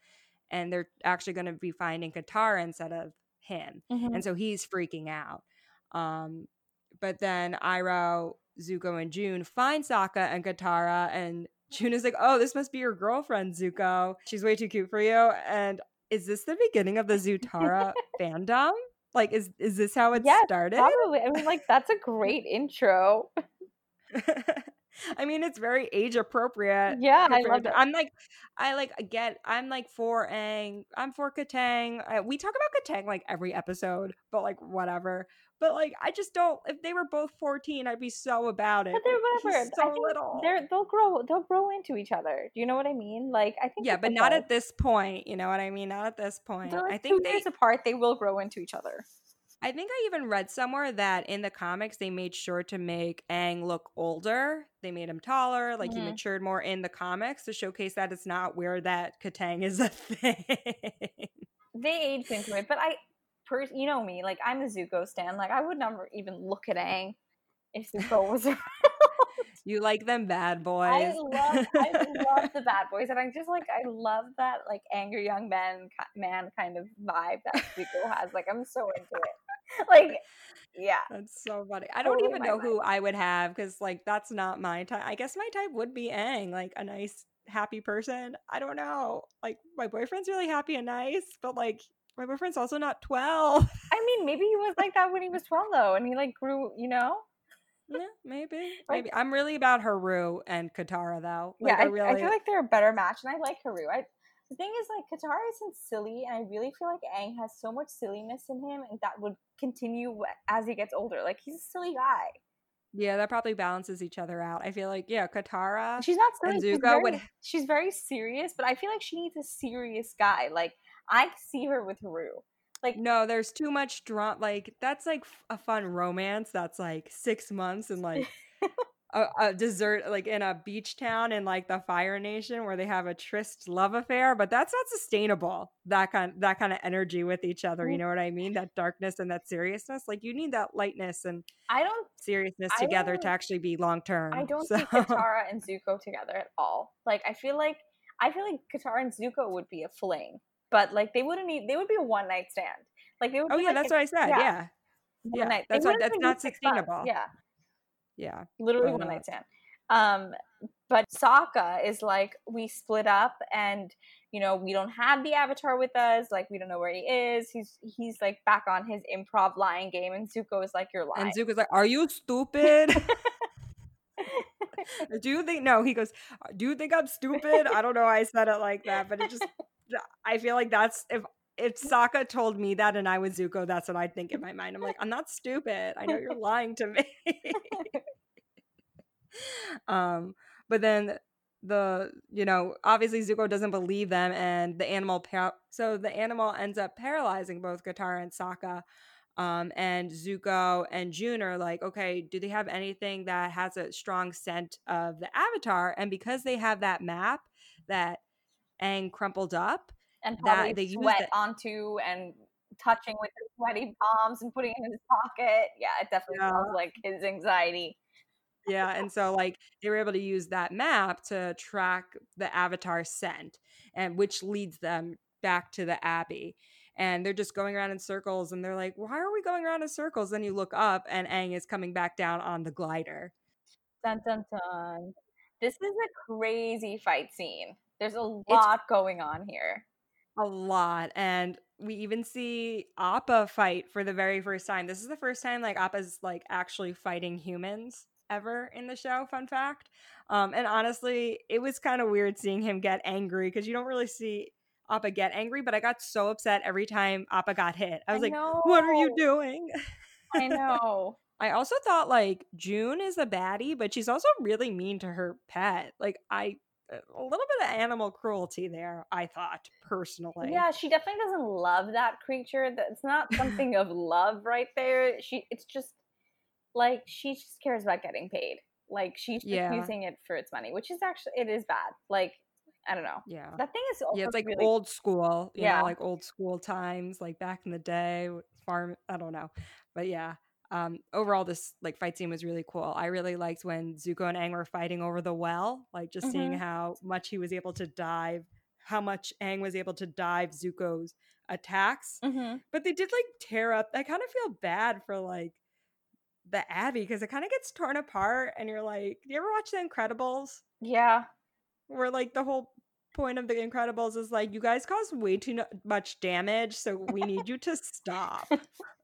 and they're actually going to be finding Katara instead of him. Mhm. And so he's freaking out. Um, but then Iroh, Zuko, and June find Sokka and Katara. And June is like, oh, this must be your girlfriend, Zuko. She's way too cute for you. And is this the beginning of the Zutara fandom? Like, is is this how it Yes, started? Probably. I mean, like that's a great intro. I mean, it's very age appropriate. Yeah, I love it. I'm like, I like get. I'm like for Aang. I'm for Kataang. Uh, we talk about Kataang like every episode, but like whatever. But like, I just don't. If they were both 14, I'd be so about it. But they're whatever. So little. They're they'll grow they'll grow into each other. Do you know what I mean? Like I think yeah, but not at this point. You know what I mean? Not at this point. like I think two they. years apart. They will grow into each other. I think I even read somewhere that in the comics they made sure to make Aang look older. They made him taller, like he Mhm. matured more in the comics to showcase that it's not where that Kataang is a thing. They aged into it, but I, pers- you know me, like I'm a Zuko stan. Like I would never even look at Aang if Zuko was. around. you like them bad boys. I love I love the bad boys, and I just like I love that like angry young man man kind of vibe that Zuko has. Like I'm so into it. Like yeah, That's so funny. I don't Totally even know who I would have because, like, that's not my type. I guess my type would be Aang, like a nice, happy person. I don't know. Like, my boyfriend's really happy and nice, but like, my boyfriend's also not 12. I mean maybe he was like that when he was twelve though, and he like grew. You know. yeah, maybe. Like- Maybe. I'm really about Haru and Katara, though. Like, yeah, I, really. I feel like they're a better match, and I like Haru. I, the thing is, like, Katara isn't silly, and I really feel like Aang has so much silliness in him, and that would continue as he gets older. Like, he's a silly guy. yeah, that probably balances each other out. I feel like, yeah, Katara. She's not silly. and she's, Zuko very, would- she's very serious, but I feel like she needs a serious guy. Like, I see her with Rue. Like, No, there's too much drama. Like that's like a fun romance. That's like six months and like a, a desert, like in a beach town in like the Fire Nation where they have a tryst love affair. But that's not sustainable. That kind, that kind of energy with each other. You know what I mean? That darkness and that seriousness. Like you need that lightness and I don't, seriousness I together don't- to actually be long term. I don't so. see Katara and Zuko together at all. Like, I feel like, I feel like Katara and Zuko would be a fling, but like, they wouldn't need. They would be a one night stand. Like, they would. Oh yeah, like that's a- what I said. yeah. Yeah, one yeah, night. That's wouldn't that's not six months. sustainable. Yeah. yeah. literally one uh, night stand. Um, but Sokka is like, we split up, and you know, we don't have the Avatar with us. Like, we don't know where he is. He's he's like back on his improv lying game, and Zuko is like, you're lying. And Zuko's like, "Are you stupid?" do you think no he goes do you think i'm stupid i don't know why i said it like that but it just i feel like that's if if Sokka told me that and I was Zuko, that's what I'd think in my mind. I'm like, I'm not stupid. I know you're lying to me. um, but then the you know obviously Zuko doesn't believe them, and the animal par- so the animal ends up paralyzing both Katara and Sokka. Um, and Zuko and June are like, okay, do they have anything that has a strong scent of the Avatar? And because they have that map that Aang crumpled up, and that- they sweat it- onto and touching with his sweaty palms and putting it in his pocket. Yeah, it definitely Yeah. smells like his anxiety. yeah, and so like they were able to use that map to track the Avatar scent, and which leads them back to the Abbey. And they're just going around in circles, and they're like, "Why are we going around in circles?" Then you look up, and Aang is coming back down on the glider. Dun dun dun. This is a crazy fight scene. There's a lot going on here. a lot and we even see appa fight for the very first time this is the first time like appa's like actually fighting humans ever in the show. Fun fact. Um, and honestly, it was kind of weird seeing him get angry because you don't really see Appa get angry, but I got so upset every time Appa got hit. I was I like, know. "What are you doing?" I know. I also thought like June is a baddie, but she's also really mean to her pet. Like I a little bit of animal cruelty there, I thought personally. Yeah, she definitely doesn't love that creature. That's not something of love right there. She it's just like she just cares about getting paid. Like she's just yeah. using it for its money, which is actually it is bad. Like I don't know. Yeah. That thing is Yeah, it's like really... old school. yeah. Know, like old school times, like back in the day, farm I don't know. But yeah um, overall this like fight scene was really cool. I really liked when zuko and aang were fighting over the well like just mm-hmm. seeing how much he was able to dive how much aang was able to dive zuko's attacks. Mm-hmm. but they did like tear up. I kind of feel bad for like the abbey because it kind of gets torn apart and you're like do you ever watch the incredibles? Yeah. Where like the whole point of the incredibles is like you guys cause way too much damage so we need you to stop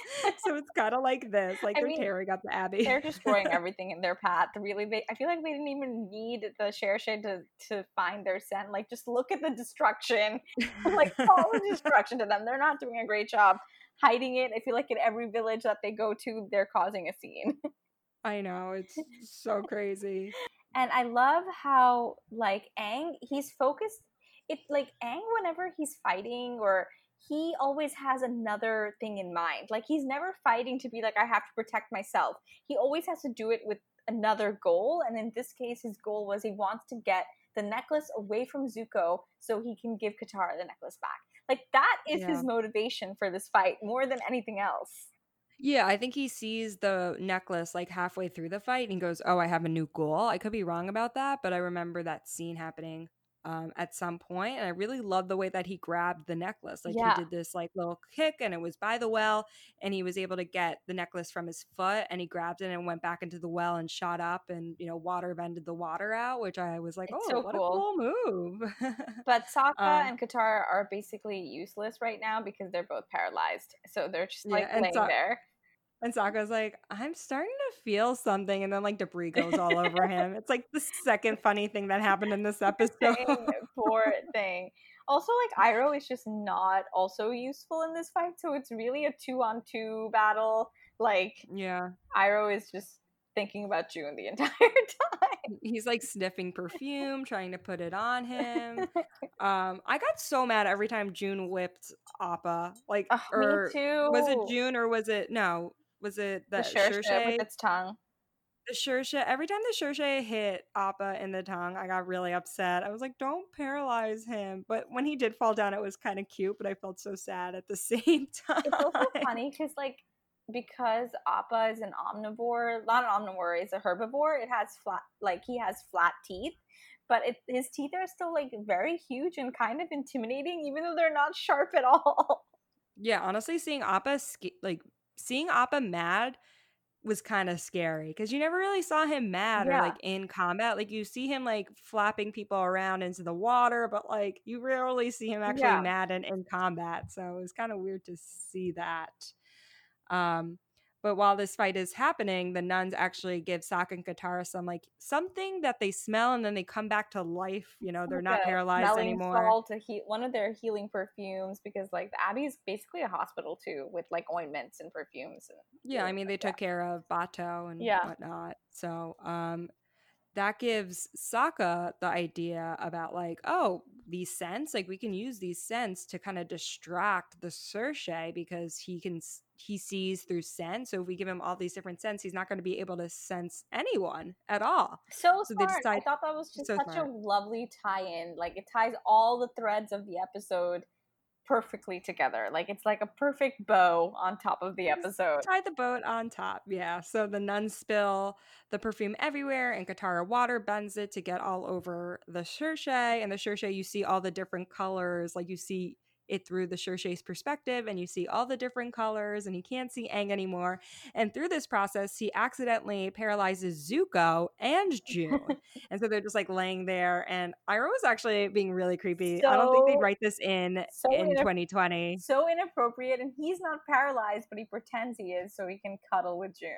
so it's kind of like this, like I they're mean, tearing up the abbey. they're destroying everything in their path. Really, they I feel like they didn't even need the Shirshu to to find their scent. Like, just look at the destruction, like all the destruction to them. They're not doing a great job hiding it. I feel like in every village that they go to, they're causing a scene. I know it's so crazy. And I love how like aang he's focused. It's like aang whenever he's fighting or he always has another thing in mind. Like he's never fighting to be like, I have to protect myself. He always has to do it with another goal. And in this case, his goal was he wants to get the necklace away from Zuko so he can give Katara the necklace back. Like that is yeah. his motivation for this fight more than anything else. Yeah, I think he sees the necklace like halfway through the fight and goes, Oh, I have a new goal. I could be wrong about that, but I remember that scene happening um, at some point, and I really love the way that he grabbed the necklace. Like yeah. he did this like little kick, and it was by the well, and he was able to get the necklace from his foot, and he grabbed it and went back into the well and shot up, and you know water bended the water out, which I was like, it's oh, so what cool. a cool move. but Sokka um, and Katara are basically useless right now because they're both paralyzed, so they're just like yeah, laying so- there. And Sokka's like, I'm starting to feel something. And then like debris goes all over him. It's like the second funny thing that happened in this episode. poor thing. Also, like Iroh is just not also useful in this fight. So it's really a two on two battle. Like, yeah. Iroh is just thinking about June the entire time. He's like sniffing perfume, trying to put it on him. Um, I got so mad every time June whipped Appa. Like, or was it June or was it no? Was it the, the Shirshu with its tongue? The Shirshu. Every time the Shirshu hit Appa in the tongue, I got really upset. I was like, "Don't paralyze him!" But when he did fall down, it was kind of cute. But I felt so sad at the same time. It's also funny because like because Appa is an omnivore, not an omnivore, is a herbivore. It has flat, like he has flat teeth, but it, his teeth are still like very huge and kind of intimidating, even though they're not sharp at all. Yeah, honestly, seeing Appa like seeing Appa mad was kind of scary because you never really saw him mad yeah. or like in combat. Like you see him like flapping people around into the water, but like you rarely see him actually yeah. mad and in combat. So it was kind of weird to see that. Um, but while this fight is happening, the nuns actually give Sokka and Katara some like something that they smell, and then they come back to life. You know, they're not paralyzed anymore. To heal one of their healing perfumes because like the Abbey is basically a hospital too, with like ointments and perfumes. And yeah, I mean they took care of Bato and yeah. whatnot. So um, that gives Sokka the idea about like, oh, these scents, like we can use these scents to kind of distract the Shirshu because he can he sees through scent. So if we give him all these different scents, he's not going to be able to sense anyone at all. So, so smart. Decide, I thought that was just so such smart. a lovely tie-in. Like it ties all the threads of the episode perfectly together. Like it's like a perfect bow on top of the episode. Tie the boat on top. Yeah. So the nuns spill the perfume everywhere and Katara water bends it to get all over the Shirshu. And the Shirshu, you see all the different colors. Like you see it through the Shirshu's perspective and you see all the different colors and he can't see Aang anymore. And through this process, he accidentally paralyzes Zuko and June. and so they're just like laying there. And Iroh was actually being really creepy. So, I don't think they'd write this in so in 2020. So inappropriate. And he's not paralyzed, but he pretends he is so he can cuddle with June.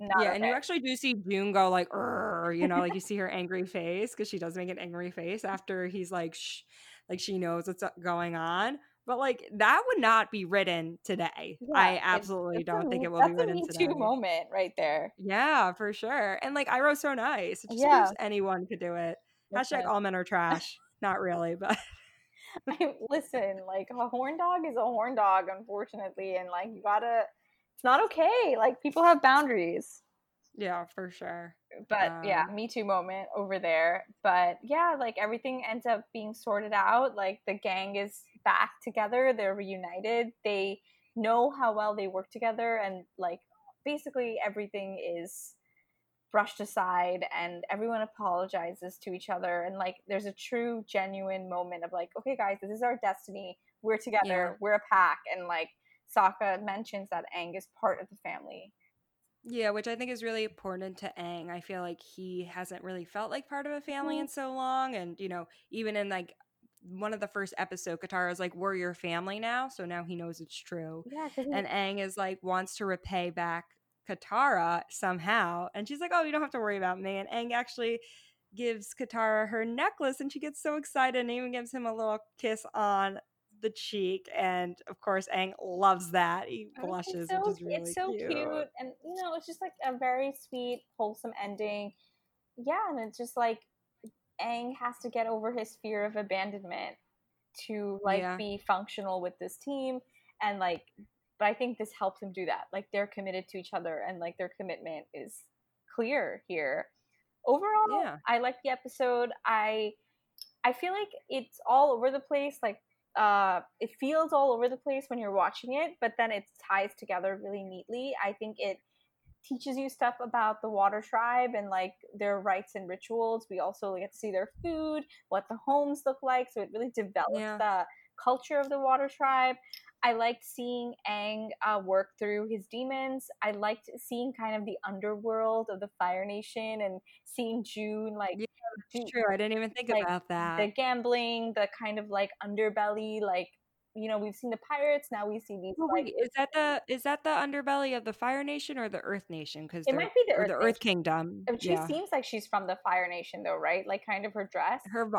Not yeah, okay. and you actually do see June go like, you know, like you see her angry face because she does make an angry face after he's like, shh, like she knows what's going on. But like that would not be written today. Yeah, I absolutely don't think it will be written today. A moment right there. Yeah, for sure. And like Iroh's so nice. It just yeah. anyone could do it. Hashtag all men are trash. not really, but I, listen, like a horn dog is a horn dog, unfortunately, and like you gotta. It's not okay. Like people have boundaries. Yeah, for sure. But um, yeah, me too moment over there. But yeah, like everything ends up being sorted out. Like the gang is back together. They're reunited. They know how well they work together, and like basically everything is brushed aside and everyone apologizes to each other and like there's a true genuine moment of like okay guys this is our destiny we're together yeah. we're a pack and like Sokka mentions that Aang is part of the family yeah, which I think is really important to Aang. I feel like he hasn't really felt like part of a family mm-hmm. in so long. And, you know, even in like one of the first episode, Katara is like, We're your family now. So now he knows it's true. Yeah, and Aang is like, wants to repay back Katara somehow. And she's like, Oh, you don't have to worry about me. And Aang actually gives Katara her necklace and she gets so excited and even gives him a little kiss on the cheek. And of course, Aang loves that. He blushes, so, which is really It's so cute. cute. And, you know, it's just like a very sweet, wholesome ending. Yeah. And it's just like Aang has to get over his fear of abandonment to like yeah. be functional with this team and like but I think this helps him do that. Like they're committed to each other and like their commitment is clear here. Overall, yeah. I like the episode. I I feel like it's all over the place. Like uh it feels all over the place when you're watching it, but then it ties together really neatly. I think it teaches you stuff about the water tribe and like their rites and rituals. We also get to see their food, what the homes look like. So it really develops yeah. the culture of the water tribe. I liked seeing Aang uh, work through his demons. I liked seeing kind of the underworld of the Fire Nation and seeing June like. Yeah, true. I didn't even think like, about that. The gambling, the kind of like underbelly, like you know we've seen the pirates now we see these like is that the is that the underbelly of the fire nation or the earth nation because it might be the earth, the earth kingdom she yeah. seems like she's from the fire nation though right like kind of her dress her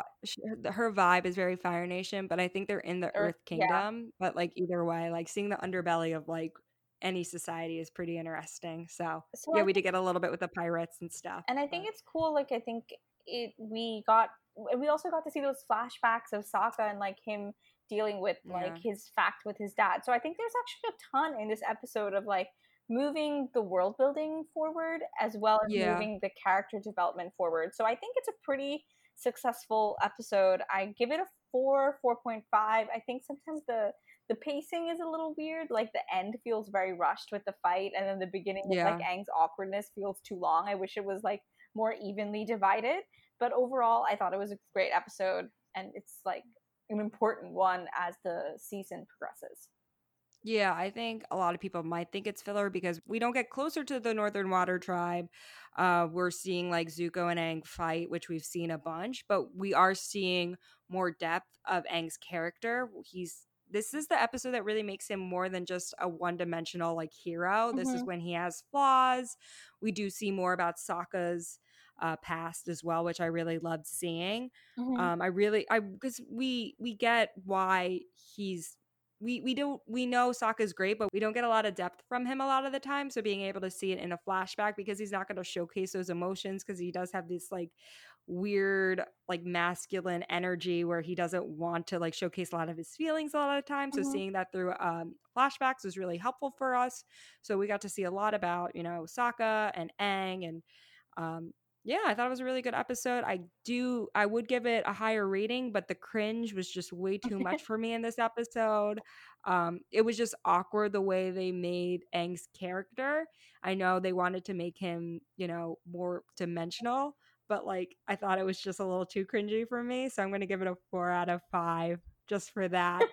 her vibe is very fire nation but i think they're in the earth, earth kingdom yeah. but like either way like seeing the underbelly of like any society is pretty interesting so, so yeah we did get a little bit with the pirates and stuff and i think but. it's cool like i think it we got we also got to see those flashbacks of Sokka and like him dealing with like yeah. his fact with his dad. So I think there's actually a ton in this episode of like moving the world building forward as well as yeah. moving the character development forward. So I think it's a pretty successful episode. I give it a 4, 4.5. I think sometimes the the pacing is a little weird. Like the end feels very rushed with the fight and then the beginning yeah. like Aang's awkwardness feels too long. I wish it was like more evenly divided. But overall, I thought it was a great episode and it's like an important one as the season progresses. Yeah, I think a lot of people might think it's filler because we don't get closer to the Northern Water Tribe. Uh, we're seeing like Zuko and Aang fight, which we've seen a bunch, but we are seeing more depth of Aang's character. He's this is the episode that really makes him more than just a one-dimensional like hero. Mm-hmm. This is mm-hmm. when he has flaws. We do see more about Sokka's uh, past as well, which I really loved seeing. Mm-hmm. Um, I really, I because we we get why he's we we don't we know Sokka's great, but we don't get a lot of depth from him a lot of the time. So being able to see it in a flashback because he's not going to showcase those emotions because he does have this like weird like masculine energy where he doesn't want to like showcase a lot of his feelings a lot of the time. So mm-hmm. seeing that through um, flashbacks was really helpful for us. So we got to see a lot about you know Sokka and Aang and um, yeah, I thought it was a really good episode. I do I would give it a higher rating, but the cringe was just way too much for me in this episode. Um it was just awkward the way they made Aang's character. I know they wanted to make him, you know, more dimensional, but like I thought it was just a little too cringy for me, so I'm going to give it a 4 out of 5 just for that.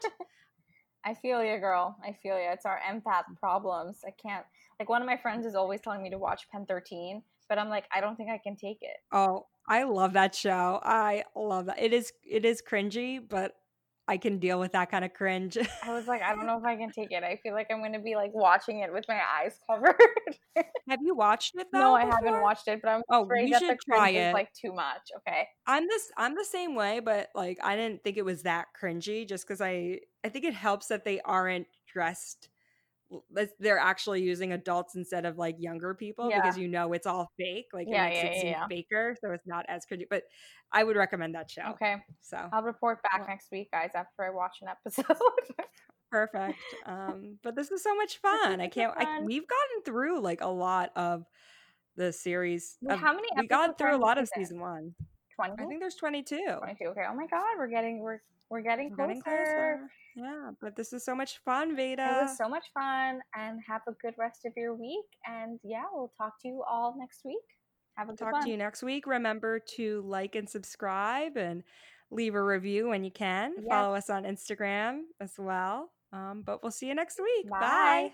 I feel you, girl. I feel you. It's our empath problems. I can't. Like one of my friends is always telling me to watch Pen 13, but I'm like, I don't think I can take it. Oh, I love that show. I love that. It is it is cringy, but I can deal with that kind of cringe. I was like, I don't know if I can take it. I feel like I'm going to be like watching it with my eyes covered. Have you watched it though? No, I before? haven't watched it, but I'm Oh, afraid you that the try cringe is it. like too much. Okay. I'm this I'm the same way, but like I didn't think it was that cringy just because I I think it helps that they aren't dressed they're actually using adults instead of like younger people Yeah. because you know it's all fake. Like Yeah, it makes yeah, it yeah, seem yeah. faker, so it's not as cringy. But I would recommend that show. Okay. So I'll report back Well- next week, guys, after I watch an episode. perfect. Um, but this is so much fun. I can't. I, we've gotten through like a lot of the series. Wait, of- how many we got through a lot of season? one. 20? I think there's 22. 22. Okay. Oh my God. We're getting, we're, we're getting closer. getting closer. Yeah, but this is so much fun, Veda. It was so much fun and have a good rest of your week. And yeah, we'll talk to you all next week. Have a good Talk one. to you next week. Remember to like and subscribe and leave a review when you can. Yes. Follow us on Instagram as well. Um, but we'll see you next week. Bye. Bye.